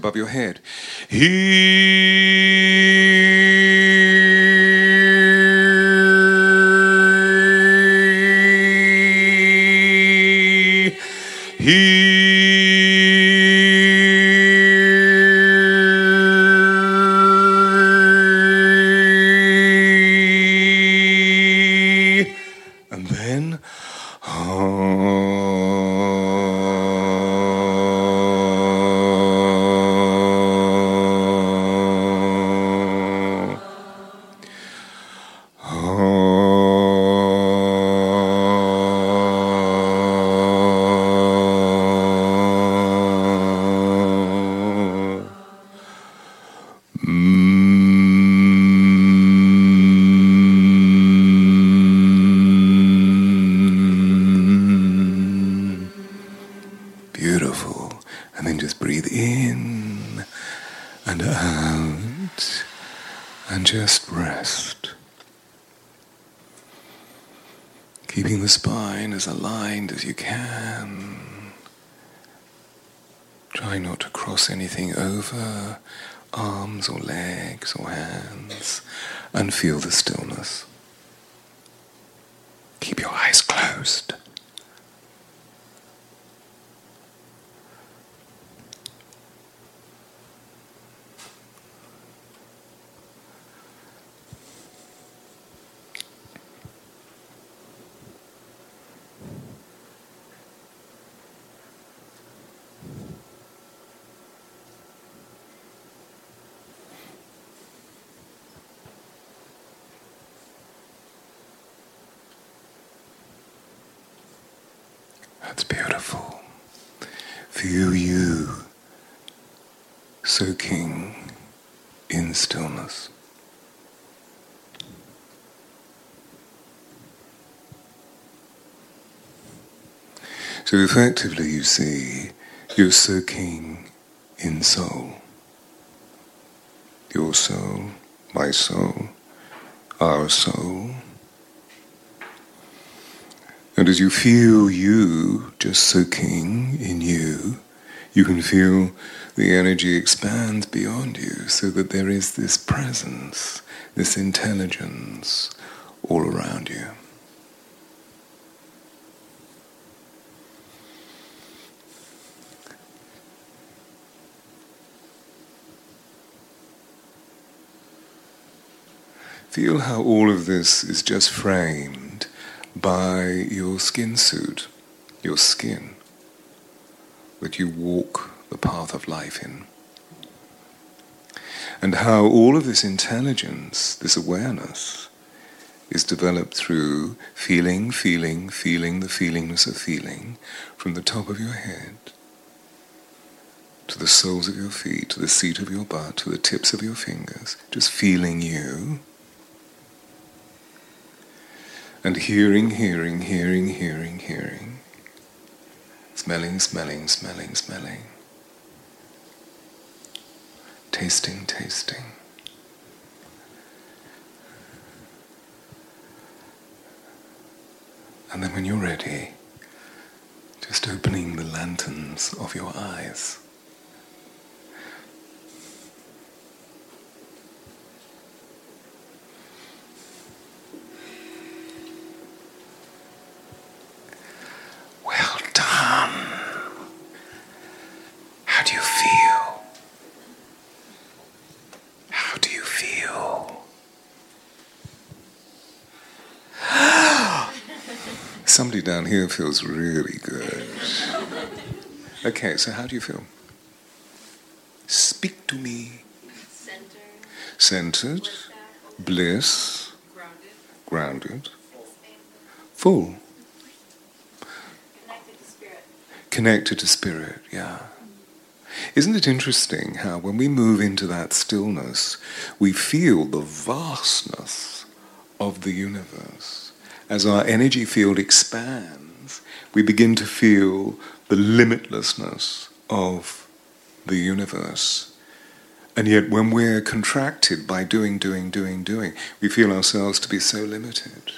Above your head. he. As aligned as you can. Try not to cross anything over arms or legs or hands and feel the stillness. Keep your eyes closed. That's beautiful. Feel you soaking in stillness. So effectively, you see, you're soaking in soul. Your soul, my soul, our soul. And as you feel you just soaking in you, you can feel the energy expand beyond you so that there is this presence, this intelligence all around you. Feel how all of this is just framed by your skin suit, your skin, that you walk the path of life in. And how all of this intelligence, this awareness, is developed through feeling, feeling, feeling the feelingness of feeling from the top of your head to the soles of your feet, to the seat of your butt, to the tips of your fingers, just feeling you and hearing, hearing, hearing, hearing, hearing. Smelling, smelling, smelling, smelling. Tasting, tasting. And then when you're ready, just opening the lanterns of your eyes. Well done. How do you feel? How do you feel? Somebody down here feels really good. Okay, so how do you feel? Speak to me. Centered, bliss, grounded, full. Connected to spirit. Connected to spirit, yeah. Isn't it interesting how when we move into that stillness, we feel the vastness of the universe? As our energy field expands, we begin to feel the limitlessness of the universe. And yet, when we're contracted by doing, doing, doing, doing, we feel ourselves to be so limited.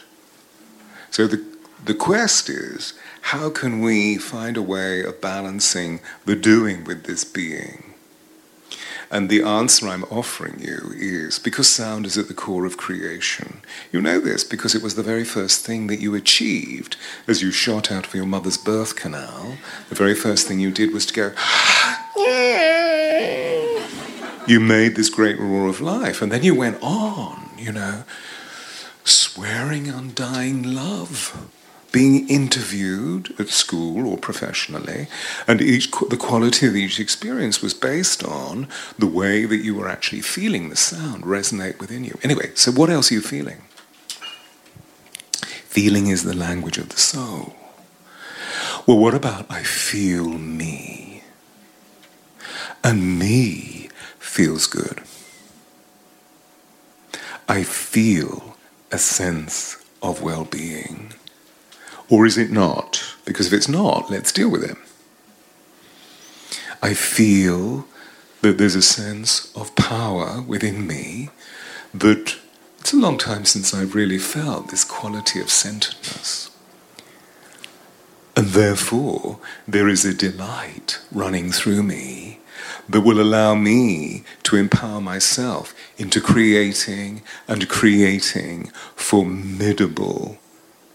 So the, the quest is how can we find a way of balancing the doing with this being? And the answer I'm offering you is because sound is at the core of creation. You know this because it was the very first thing that you achieved as you shot out of your mother's birth canal. The very first thing you did was to go, you made this great roar of life. And then you went on, you know, swearing undying love being interviewed at school or professionally, and each the quality of each experience was based on the way that you were actually feeling the sound resonate within you. Anyway, so what else are you feeling? Feeling is the language of the soul. Well, what about I feel me? And me feels good. I feel a sense of well being. Or is it not? Because if it's not, let's deal with it. I feel that there's a sense of power within me that it's a long time since I've really felt this quality of centeredness. And therefore, there is a delight running through me that will allow me to empower myself into creating and creating formidable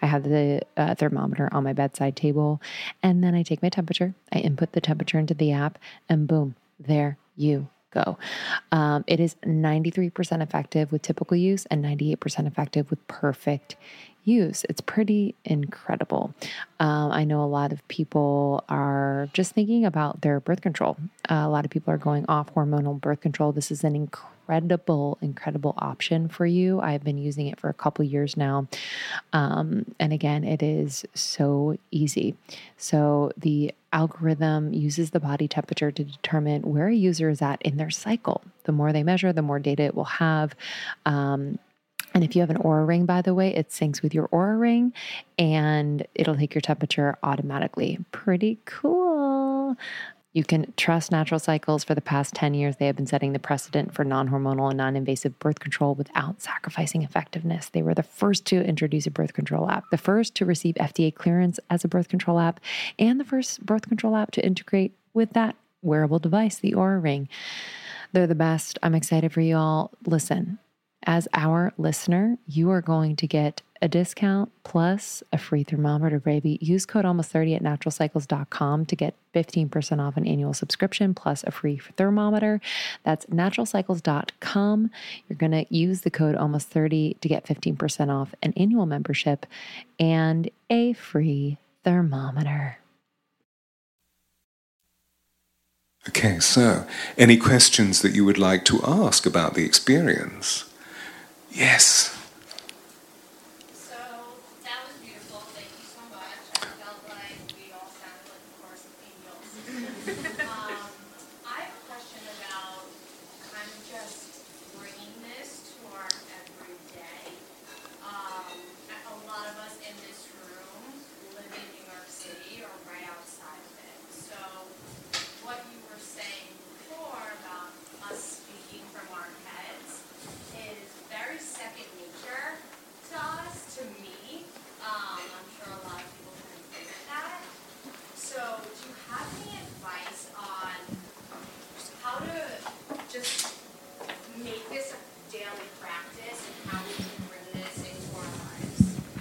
I have the uh, thermometer on my bedside table, and then I take my temperature. I input the temperature into the app, and boom, there you go. Um, it is 93% effective with typical use and 98% effective with perfect use. It's pretty incredible. Um, I know a lot of people are just thinking about their birth control. Uh, a lot of people are going off hormonal birth control. This is an incredible incredible, option for you. I've been using it for a couple years now. Um, and again, it is so easy. So the algorithm uses the body temperature to determine where a user is at in their cycle. The more they measure, the more data it will have. Um, and if you have an Oura ring, by the way, it syncs with your Oura ring and it'll take your temperature automatically. Pretty cool. You can trust natural cycles. For the past 10 years, they have been setting the precedent for non hormonal and non invasive birth control without sacrificing effectiveness. They were the first to introduce a birth control app, the first to receive FDA clearance as a birth control app, and the first birth control app to integrate with that wearable device, the Oura Ring. They're the best. I'm excited for you all. Listen, as our listener, you are going to get a discount plus a free thermometer, baby. Use code almost 30 at naturalcycles.com to get 15% off an annual subscription plus a free thermometer. That's naturalcycles.com. You're going to use the code almost 30 to get 15% off an annual membership and a free thermometer. Okay, so any questions that you would like to ask about the experience? Yes.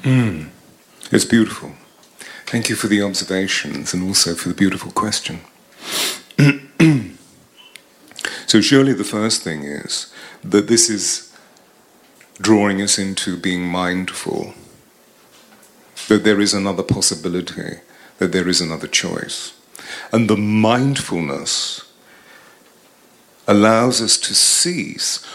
Mm, it's beautiful. Thank you for the observations and also for the beautiful question. so, surely the first thing is that this is drawing us into being mindful, that there is another possibility, that there is another choice. And the mindfulness allows us to cease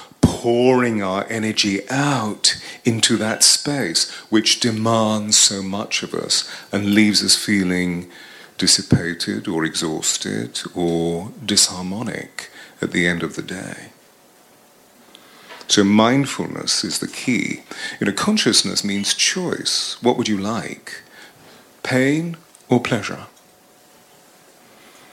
pouring our energy out into that space which demands so much of us and leaves us feeling dissipated or exhausted or disharmonic at the end of the day. So mindfulness is the key. You know, consciousness means choice. What would you like? Pain or pleasure?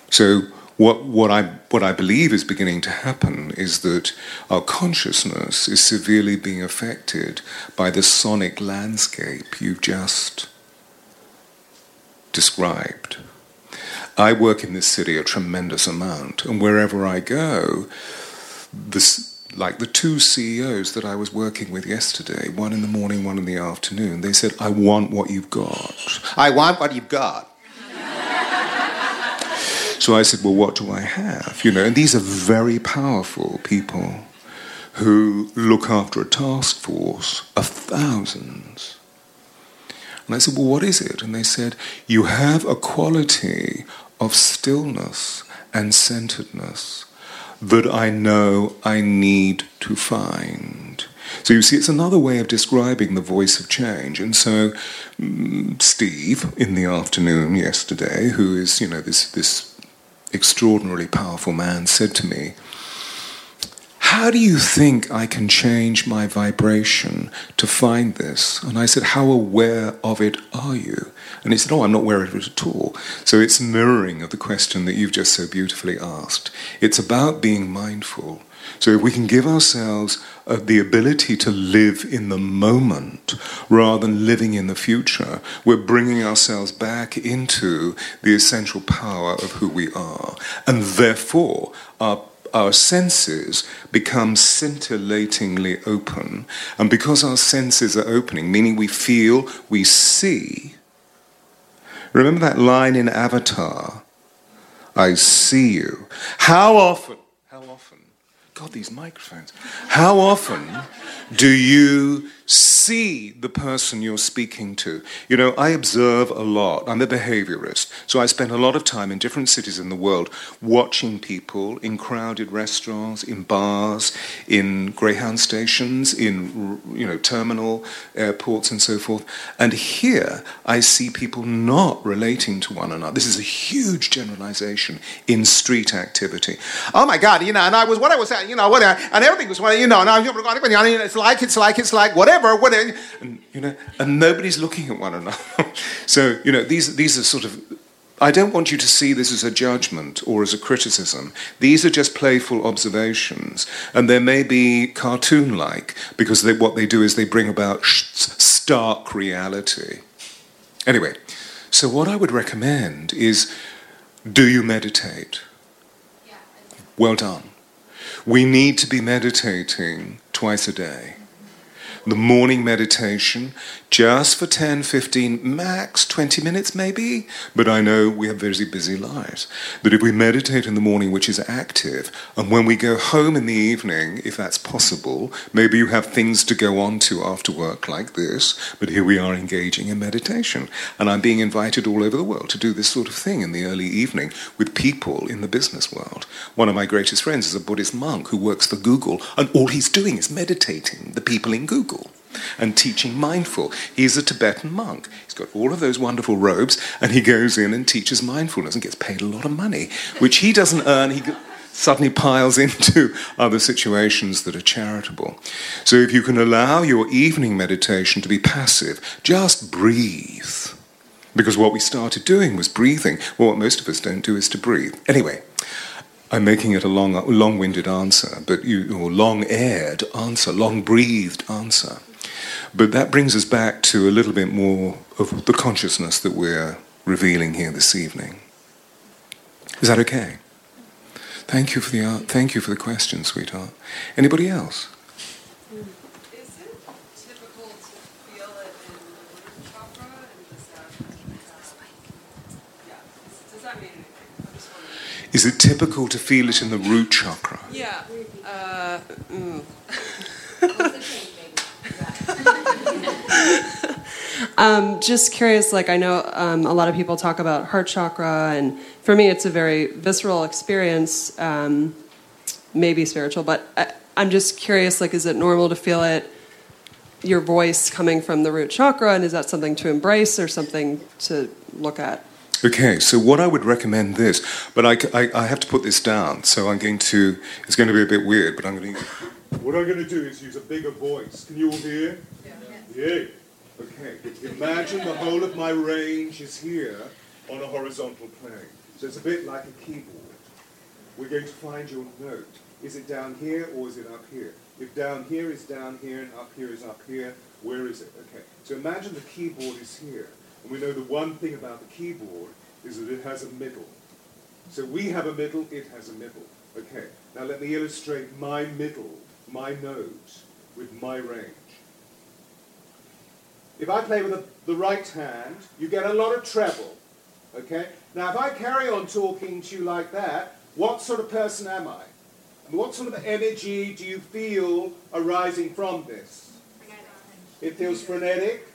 So what, what, I, what I believe is beginning to happen is that our consciousness is severely being affected by the sonic landscape you've just described. I work in this city a tremendous amount, and wherever I go, this like the two CEOs that I was working with yesterday, one in the morning, one in the afternoon, they said, I want what you've got. I want what you've got. So I said, Well, what do I have? You know, and these are very powerful people who look after a task force of thousands. And I said, Well, what is it? And they said, You have a quality of stillness and centeredness that I know I need to find. So you see, it's another way of describing the voice of change. And so, mm, Steve, in the afternoon yesterday, who is, you know, this, this extraordinarily powerful man, said to me, how do you think I can change my vibration to find this? And I said, How aware of it are you? And he said, Oh, I'm not aware of it at all. So it's mirroring of the question that you've just so beautifully asked. It's about being mindful. So if we can give ourselves uh, the ability to live in the moment rather than living in the future, we're bringing ourselves back into the essential power of who we are. And therefore, our our senses become scintillatingly open. And because our senses are opening, meaning we feel, we see. Remember that line in Avatar? I see you. How often, how often, God, these microphones, how often do you see the person you're speaking to. You know, I observe a lot. I'm a behaviorist, so I spend a lot of time in different cities in the world watching people in crowded restaurants, in bars, in Greyhound stations, in you know terminal airports and so forth. And here I see people not relating to one another. This is a huge generalization in street activity. Oh my God, you know, and I was what I was saying, you know, what, and everything was, you know, and I, it's like, it's like, it's like, whatever whatever, whatever, and, you know, and nobody's looking at one another. so, you know, these, these are sort of, I don't want you to see this as a judgment or as a criticism. These are just playful observations, and they may be cartoon like because they, what they do is they bring about stark reality. Anyway, so what I would recommend is do you meditate? Well done. We need to be meditating twice a day the morning meditation just for 10, 15, max 20 minutes maybe. But I know we have very busy lives. That if we meditate in the morning, which is active, and when we go home in the evening, if that's possible, maybe you have things to go on to after work like this, but here we are engaging in meditation. And I'm being invited all over the world to do this sort of thing in the early evening with people in the business world. One of my greatest friends is a Buddhist monk who works for Google, and all he's doing is meditating the people in Google and teaching mindful. He's a Tibetan monk. He's got all of those wonderful robes, and he goes in and teaches mindfulness and gets paid a lot of money, which he doesn't earn. He suddenly piles into other situations that are charitable. So if you can allow your evening meditation to be passive, just breathe. Because what we started doing was breathing. Well, what most of us don't do is to breathe. Anyway, I'm making it a long, long-winded answer, but you, or long-aired answer, long-breathed answer. But that brings us back to a little bit more of the consciousness that we're revealing here this evening. Is that okay? Thank you for the uh, thank you for the question, sweetheart. Anybody else? Is it typical to feel it in the root chakra? Yeah. Uh, mm. um, just curious, like I know um, a lot of people talk about heart chakra, and for me, it's a very visceral experience, um, maybe spiritual, but I, I'm just curious, like, is it normal to feel it, your voice coming from the root chakra, and is that something to embrace or something to look at? Okay, so what I would recommend this, but I, I, I, have to put this down, so I'm going to, it's going to be a bit weird, but I'm going to what I'm going to do is use a bigger voice. Can you all hear? Yeah. Okay. Imagine the whole of my range is here on a horizontal plane. So it's a bit like a keyboard. We're going to find your note. Is it down here or is it up here? If down here is down here and up here is up here, where is it? Okay. So imagine the keyboard is here. And we know the one thing about the keyboard is that it has a middle. So we have a middle, it has a middle. Okay. Now let me illustrate my middle, my note, with my range. If I play with the, the right hand, you get a lot of treble. Okay? Now, if I carry on talking to you like that, what sort of person am I? And what sort of energy do you feel arising from this? It feels frenetic,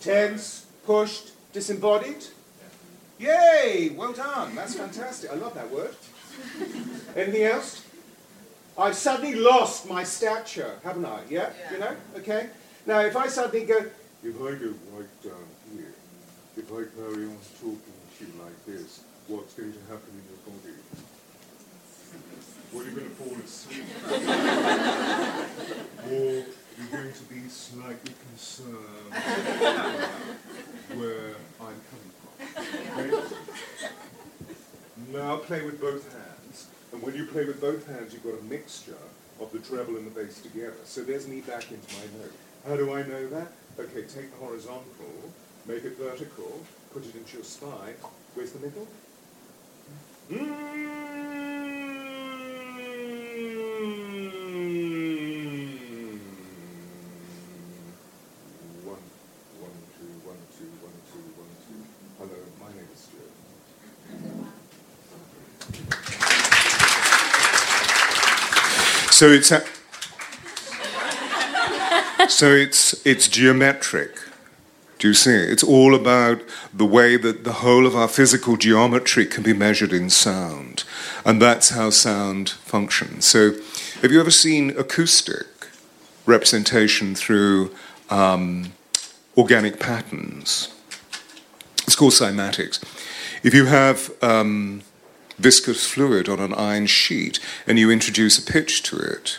tense, pushed, disembodied. Yay! Well done. That's fantastic. I love that word. Anything else? I've suddenly lost my stature, haven't I? Yeah? You know? Okay? Now, if I suddenly go, if I go right down here, if I carry on talking to you like this, what's going to happen in your body? Well, you're going to fall asleep. or you're going to be slightly concerned where I'm coming from. Okay? Now play with both hands. And when you play with both hands, you've got a mixture of the treble and the bass together. So there's me back into my note. How do I know that? Okay, take the horizontal, make it vertical, put it into your spine. Where's the middle? Mm. One, one, two, one, two, one, two, one, two. Hello, my name is Stewart. So it's a, so it's it's geometric. Do you see? It's all about the way that the whole of our physical geometry can be measured in sound, and that's how sound functions. So, have you ever seen acoustic representation through um, organic patterns? It's called cymatics. If you have um, viscous fluid on an iron sheet and you introduce a pitch to it,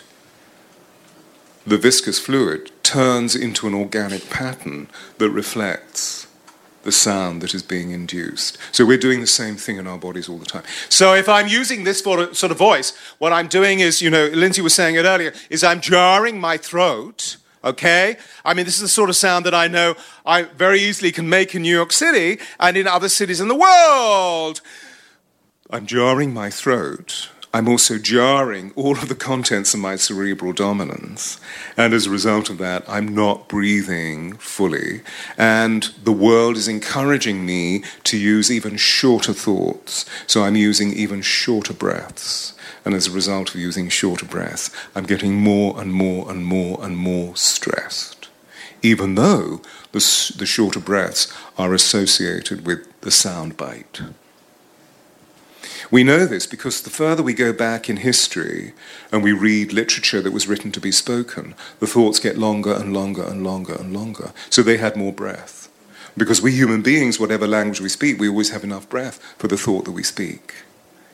the viscous fluid turns into an organic pattern that reflects the sound that is being induced. So we're doing the same thing in our bodies all the time. So if I'm using this sort of voice, what I'm doing is, you know, Lindsey was saying it earlier, is I'm jarring my throat. Okay? I mean, this is the sort of sound that I know I very easily can make in New York City and in other cities in the world. I'm jarring my throat. I'm also jarring all of the contents of my cerebral dominance. And as a result of that, I'm not breathing fully. And the world is encouraging me to use even shorter thoughts. So I'm using even shorter breaths. And as a result of using shorter breaths, I'm getting more and more and more and more stressed. Even though the, the shorter breaths are associated with the sound bite. We know this because the further we go back in history and we read literature that was written to be spoken, the thoughts get longer and longer and longer and longer. So they had more breath. Because we human beings, whatever language we speak, we always have enough breath for the thought that we speak.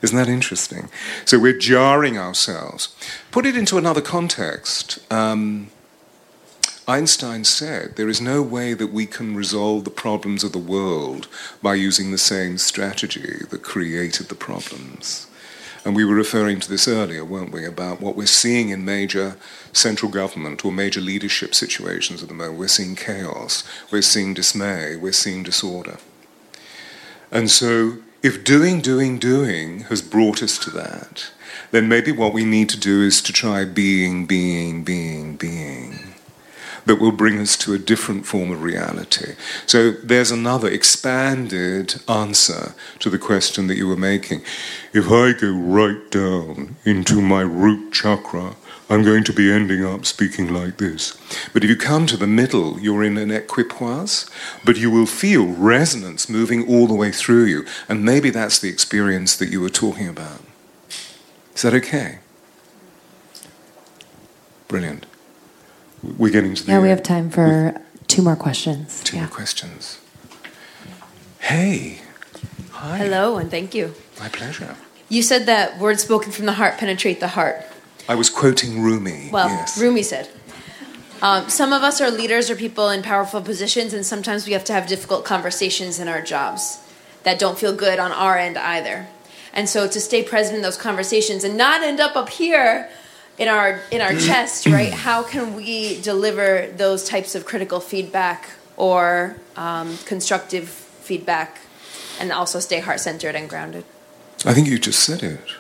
Isn't that interesting? So we're jarring ourselves. Put it into another context. Um, Einstein said there is no way that we can resolve the problems of the world by using the same strategy that created the problems. And we were referring to this earlier, weren't we, about what we're seeing in major central government or major leadership situations at the moment. We're seeing chaos, we're seeing dismay, we're seeing disorder. And so, if doing, doing, doing has brought us to that, then maybe what we need to do is to try being, being, being, being that will bring us to a different form of reality. So there's another expanded answer to the question that you were making. If I go right down into my root chakra, I'm going to be ending up speaking like this. But if you come to the middle, you're in an equipoise, but you will feel resonance moving all the way through you. And maybe that's the experience that you were talking about. Is that okay? Brilliant. We're getting to the Yeah, we have time for two more questions. Two yeah. more questions. Hey. Hi. Hello, and thank you. My pleasure. You said that words spoken from the heart penetrate the heart. I was quoting Rumi. Well, yes. Rumi said. Um, some of us are leaders or people in powerful positions, and sometimes we have to have difficult conversations in our jobs that don't feel good on our end either. And so to stay present in those conversations and not end up up here in our in our chest, right? How can we deliver those types of critical feedback or um, constructive feedback, and also stay heart centered and grounded? I think you just said it.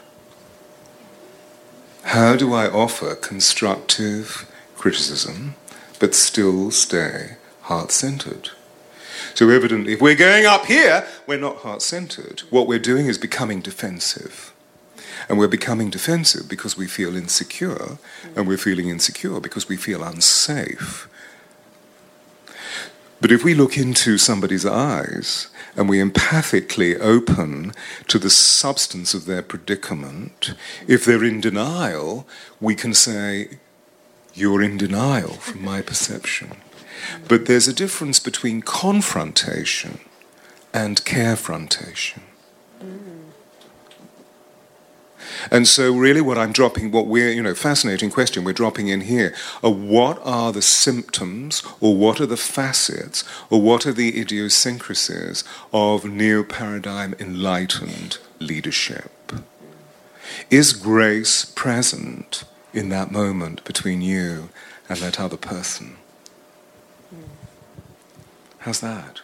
How do I offer constructive criticism but still stay heart centered? So, evidently, if we're going up here, we're not heart centered. What we're doing is becoming defensive. And we're becoming defensive because we feel insecure, and we're feeling insecure because we feel unsafe. But if we look into somebody's eyes and we empathically open to the substance of their predicament, if they're in denial, we can say, You're in denial from my perception. But there's a difference between confrontation and carefrontation. And so, really, what I'm dropping, what we're, you know, fascinating question we're dropping in here are what are the symptoms, or what are the facets, or what are the idiosyncrasies of neo paradigm enlightened leadership? Is grace present in that moment between you and that other person? How's that?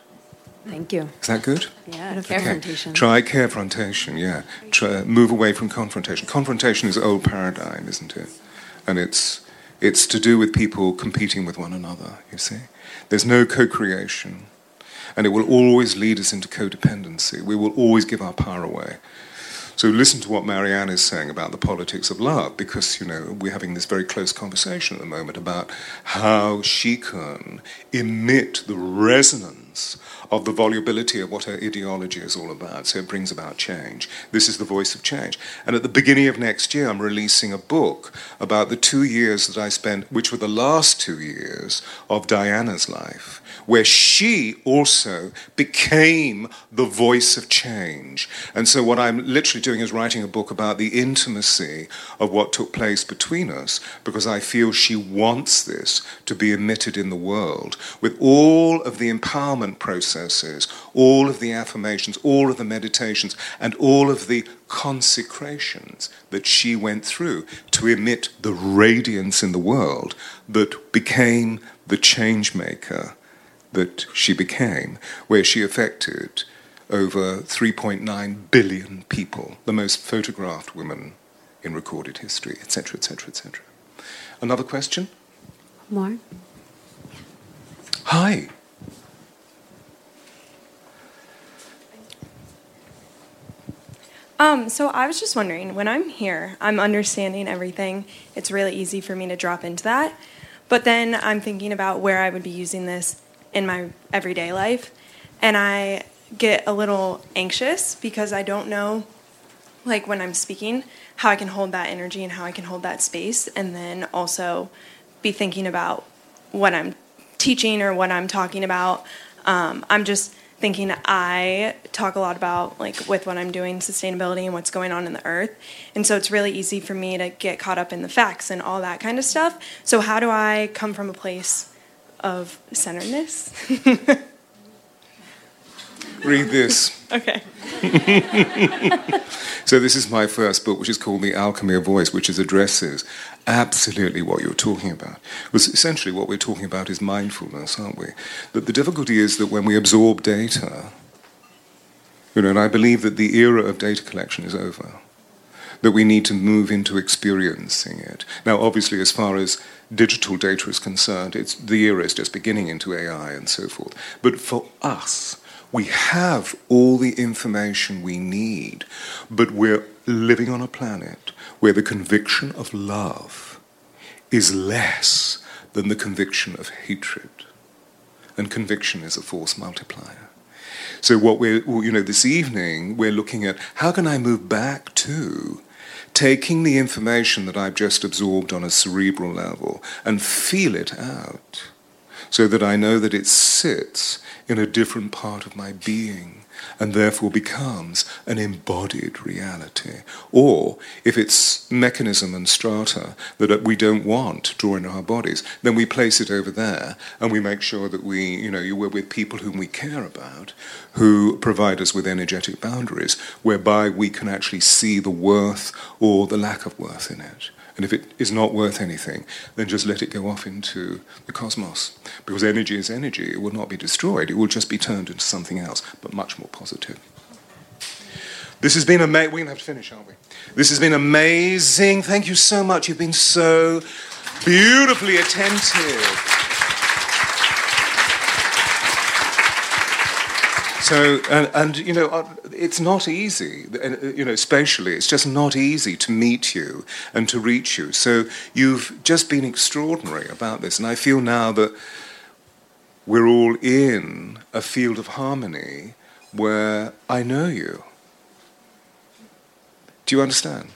Thank you. Is that good? Yeah, Okay. confrontation. Try confrontation, yeah. Try, uh, move away from confrontation. Confrontation is old paradigm, isn't it? And it's, it's to do with people competing with one another, you see. There's no co creation. And it will always lead us into codependency. We will always give our power away. So listen to what Marianne is saying about the politics of love, because you know we're having this very close conversation at the moment about how she can emit the resonance of the volubility of what her ideology is all about. So it brings about change. This is the voice of change. And at the beginning of next year, I'm releasing a book about the two years that I spent, which were the last two years of Diana's life where she also became the voice of change. And so, what I'm literally doing is writing a book about the intimacy of what took place between us, because I feel she wants this to be emitted in the world with all of the empowerment processes, all of the affirmations, all of the meditations, and all of the consecrations that she went through to emit the radiance in the world that became the change maker that she became, where she affected over 3.9 billion people, the most photographed woman in recorded history, etc., etc., etc. Another question? More? Hi. Um, so I was just wondering, when I'm here, I'm understanding everything. It's really easy for me to drop into that. But then I'm thinking about where I would be using this in my everyday life. And I get a little anxious because I don't know, like when I'm speaking, how I can hold that energy and how I can hold that space. And then also be thinking about what I'm teaching or what I'm talking about. Um, I'm just thinking I talk a lot about, like, with what I'm doing, sustainability and what's going on in the earth. And so it's really easy for me to get caught up in the facts and all that kind of stuff. So, how do I come from a place of centeredness? Read this. okay. So, this is my first book, which is called The Alchemy of Voice, which is addresses absolutely what you're talking about. Because essentially, what we're talking about is mindfulness, aren't we? That the difficulty is that when we absorb data, you know, and I believe that the era of data collection is over, that we need to move into experiencing it. Now, obviously, as far as digital data is concerned, it's, the era is just beginning into AI and so forth. But for us, we have all the information we need, but we're living on a planet where the conviction of love is less than the conviction of hatred. And conviction is a force multiplier. So, what we're, you know, this evening, we're looking at how can I move back to taking the information that I've just absorbed on a cerebral level and feel it out so that I know that it sits in a different part of my being and therefore becomes an embodied reality. Or if it's mechanism and strata that we don't want to draw in our bodies, then we place it over there and we make sure that we, you know, we're with people whom we care about, who provide us with energetic boundaries whereby we can actually see the worth or the lack of worth in it. And if it is not worth anything, then just let it go off into the cosmos. Because energy is energy. It will not be destroyed. It will just be turned into something else, but much more positive. This has been amazing. We're going to have to finish, aren't we? This has been amazing. Thank you so much. You've been so beautifully attentive. So, and, and, you know, uh, it's not easy, uh, you know, spatially, it's just not easy to meet you and to reach you. So you've just been extraordinary about this. And I feel now that we're all in a field of harmony where I know you. Do you understand?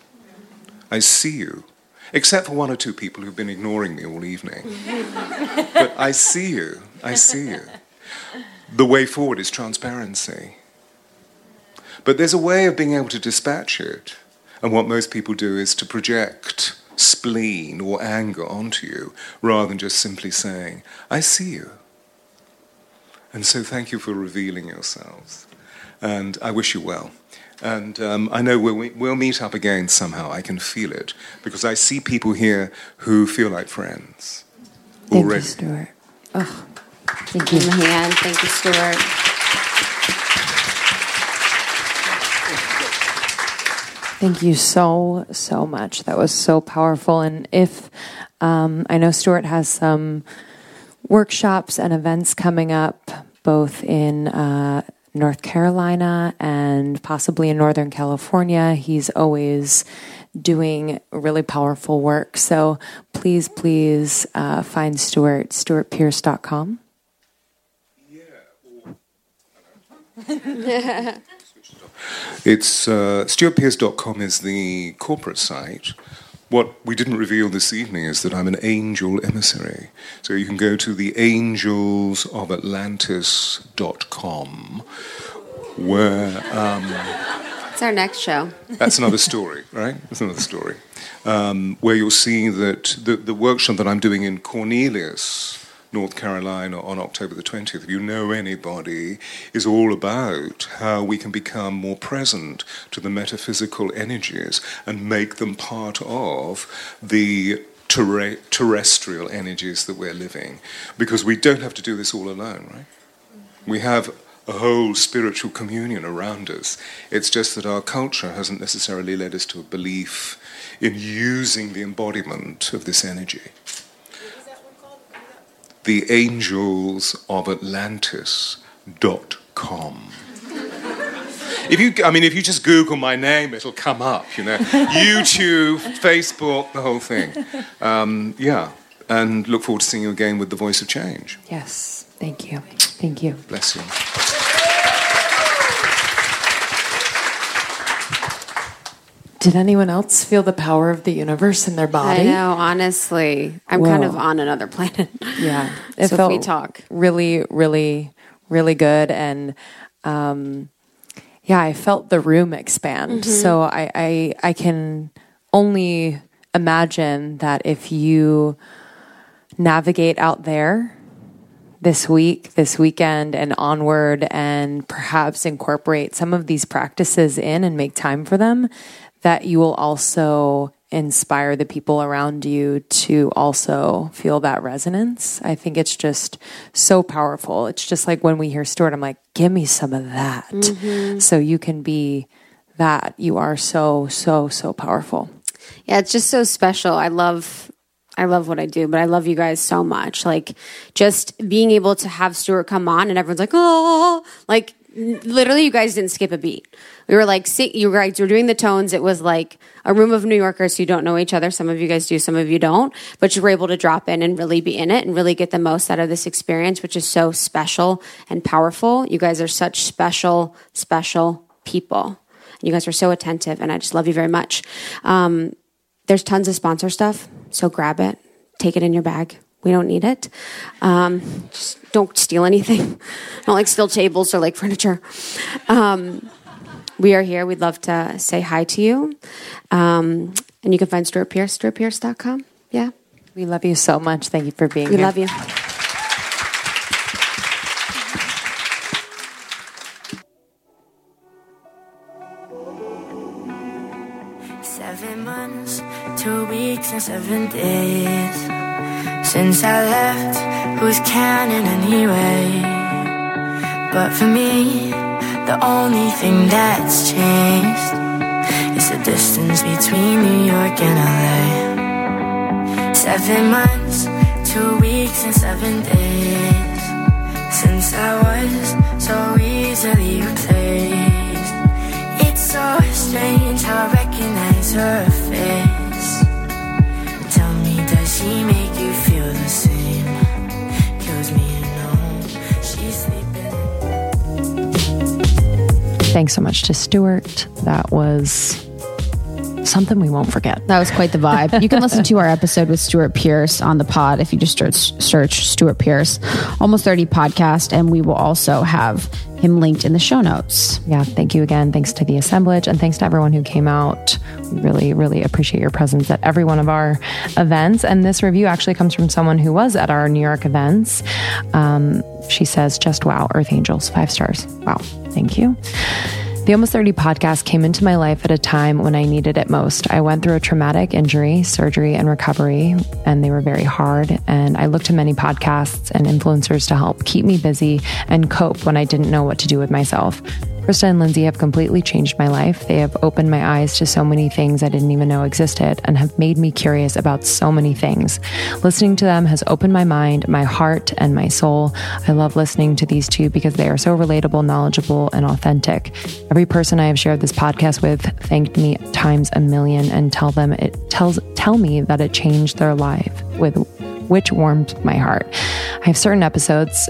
I see you. Except for one or two people who've been ignoring me all evening. but I see you. I see you the way forward is transparency. But there's a way of being able to dispatch it. And what most people do is to project spleen or anger onto you rather than just simply saying, I see you. And so thank you for revealing yourselves. And I wish you well. And um, I know we'll, we'll meet up again somehow. I can feel it because I see people here who feel like friends already. Thank you, Stewart. Oh. Thank you, Mahan. Thank you, Stewart. Thank you so, so much. That was so powerful. And if um, I know Stewart has some workshops and events coming up, both in uh, North Carolina and possibly in Northern California, he's always doing really powerful work. So please, please uh, find Stewart, stewartpearce.com. it's uh, stewartpearce.com is the corporate site. What we didn't reveal this evening is that I'm an angel emissary. So you can go to the angelsofatlantis.com where. Um, it's our next show. that's another story, right? That's another story. Um, where you'll see that the, the workshop that I'm doing in Cornelius North Carolina on October the 20th, if you know anybody, is all about how we can become more present to the metaphysical energies and make them part of the terrestrial energies that we're living. Because we don't have to do this all alone, right? Mm-hmm. We have a whole spiritual communion around us. It's just that our culture hasn't necessarily led us to a belief in using the embodiment of this energy the angels of Atlantis.com. If you, I mean, if you just Google my name, it'll come up, you know. YouTube, Facebook, the whole thing. Um, yeah. And look forward to seeing you again with The Voice of Change. Yes. Thank you. Thank you. Bless you. Did anyone else feel the power of the universe in their body? I know, honestly. I'm Whoa. kind of on another planet. Yeah. It so felt we talk. really, really, really good. And um, yeah, I felt the room expand. Mm-hmm. So I, I I can only imagine that if you navigate out there this week, this weekend, and onward, and perhaps incorporate some of these practices in and make time for them, that you will also inspire the people around you to also feel that resonance. I think it's just so powerful. It's just like when we hear Stewart, I'm like, give me some of that. Mm-hmm. So you can be that. You are so, so, so powerful. Yeah, it's just so special. I love I love what I do, but I love you guys so much. Like just being able to have Stewart come on and everyone's like, oh, like literally you guys didn't skip a beat. We were like, you guys were doing the tones. It was like a room of New Yorkers who don't know each other. Some of you guys do, some of you don't, but you were able to drop in and really be in it and really get the most out of this experience, which is so special and powerful. You guys are such special, special people. You guys are so attentive and I just love you very much. Um, there's tons of sponsor stuff. So grab it, take it in your bag, We don't need it. Um, just don't steal anything. don't like steal tables or like furniture. Um, we are here. We'd love to say hi to you. Um, and you can find Stewart Pearce, stewartpearce.com. Yeah. We love you so much. Thank you for being We here. We love you. Seven months, two weeks, and seven days since I left. Who's counting anyway? But for me, the only thing that's changed is the distance between New York and LA. Seven months, two weeks, and seven days since I was so easily replaced. It's so strange how I recognize her face. Tell me, does she make Thanks so much to Stewart. That was something we won't forget. That was quite the vibe. You can listen to our episode with Stewart Pearce on the pod if you just search, search Stewart Pearce, almost 30 podcast, and we will also have him linked in the show notes. Yeah, thank you again. Thanks to the assemblage and thanks to everyone who came out. We really, really appreciate your presence at every one of our events. And this review actually comes from someone who was at our New York events. Um, she says, just wow, Earth Angels, five stars. Wow, thank you. The Almost 30 podcast came into my life at a time when I needed it most. I went through a traumatic injury, surgery, and recovery, and they were very hard. And I looked to many podcasts and influencers to help keep me busy and cope when I didn't know what to do with myself. Krista and Lindsey have completely changed my life. They have opened my eyes to so many things I didn't even know existed and have made me curious about so many things. Listening to them has opened my mind, my heart, and my soul. I love listening to these two because they are so relatable, knowledgeable, and authentic. Every person I have shared this podcast with thanked me times a million and tell them it tells tell me that it changed their life with which warmed my heart. I have certain episodes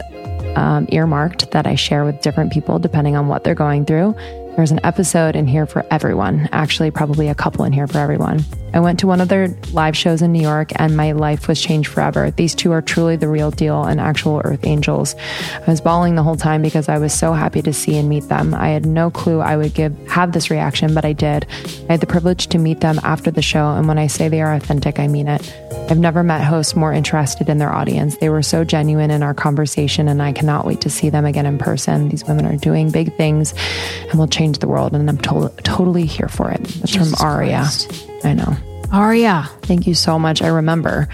um, earmarked that I share with different people depending on what they're going through. There's an episode in here for everyone, actually, probably a couple in here for everyone. I went to one of their live shows in New York and my life was changed forever. These two are truly the real deal and actual earth angels. I was bawling the whole time because I was so happy to see and meet them. I had no clue I would give have this reaction, but I did. I had the privilege to meet them after the show, and when I say they are authentic, I mean it. I've never met hosts more interested in their audience. They were so genuine in our conversation, and I cannot wait to see them again in person. These women are doing big things and will change the world, and I'm to- totally here for it. That's Jesus from Aria. Christ. I know. Aria. Thank you so much. I remember.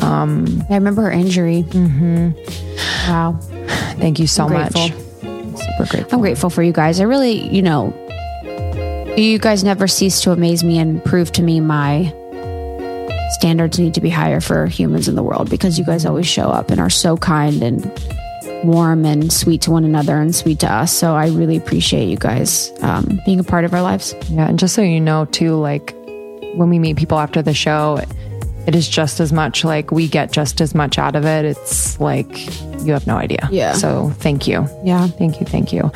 Um, I remember her injury. Mm-hmm. Wow. thank you so much. Super grateful. I'm grateful for you guys. I really, you know, you guys never cease to amaze me and prove to me my standards need to be higher for humans in the world because you guys always show up and are so kind and warm and sweet to one another and sweet to us. So I really appreciate you guys um, being a part of our lives. Yeah, and just so you know, too, like when we meet people after the show, it is just as much like we get just as much out of it. It's like you have no idea. Yeah. So thank you. Yeah. Thank you. Thank you.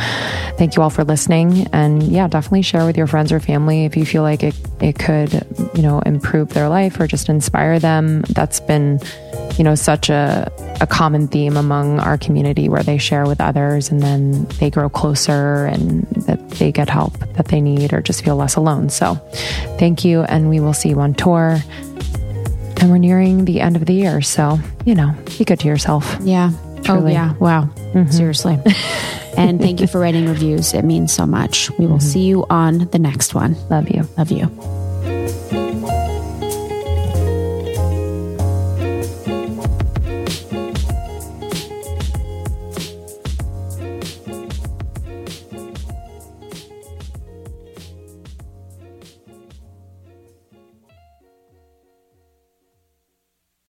Thank you all for listening. And yeah, definitely share with your friends or family if you feel like it, it could, you know, improve their life or just inspire them. That's been, you know, such a, a common theme among our community where they share with others and then they grow closer and that they get help that they need or just feel less alone. So thank you. And we will see you on tour. And we're nearing the end of the year. So, you know, be good to yourself. Yeah. Oh, yeah. Wow. Mm-hmm. Seriously. and thank you for writing reviews. It means so much. We will mm-hmm. see you on the next one. Love you. Love you.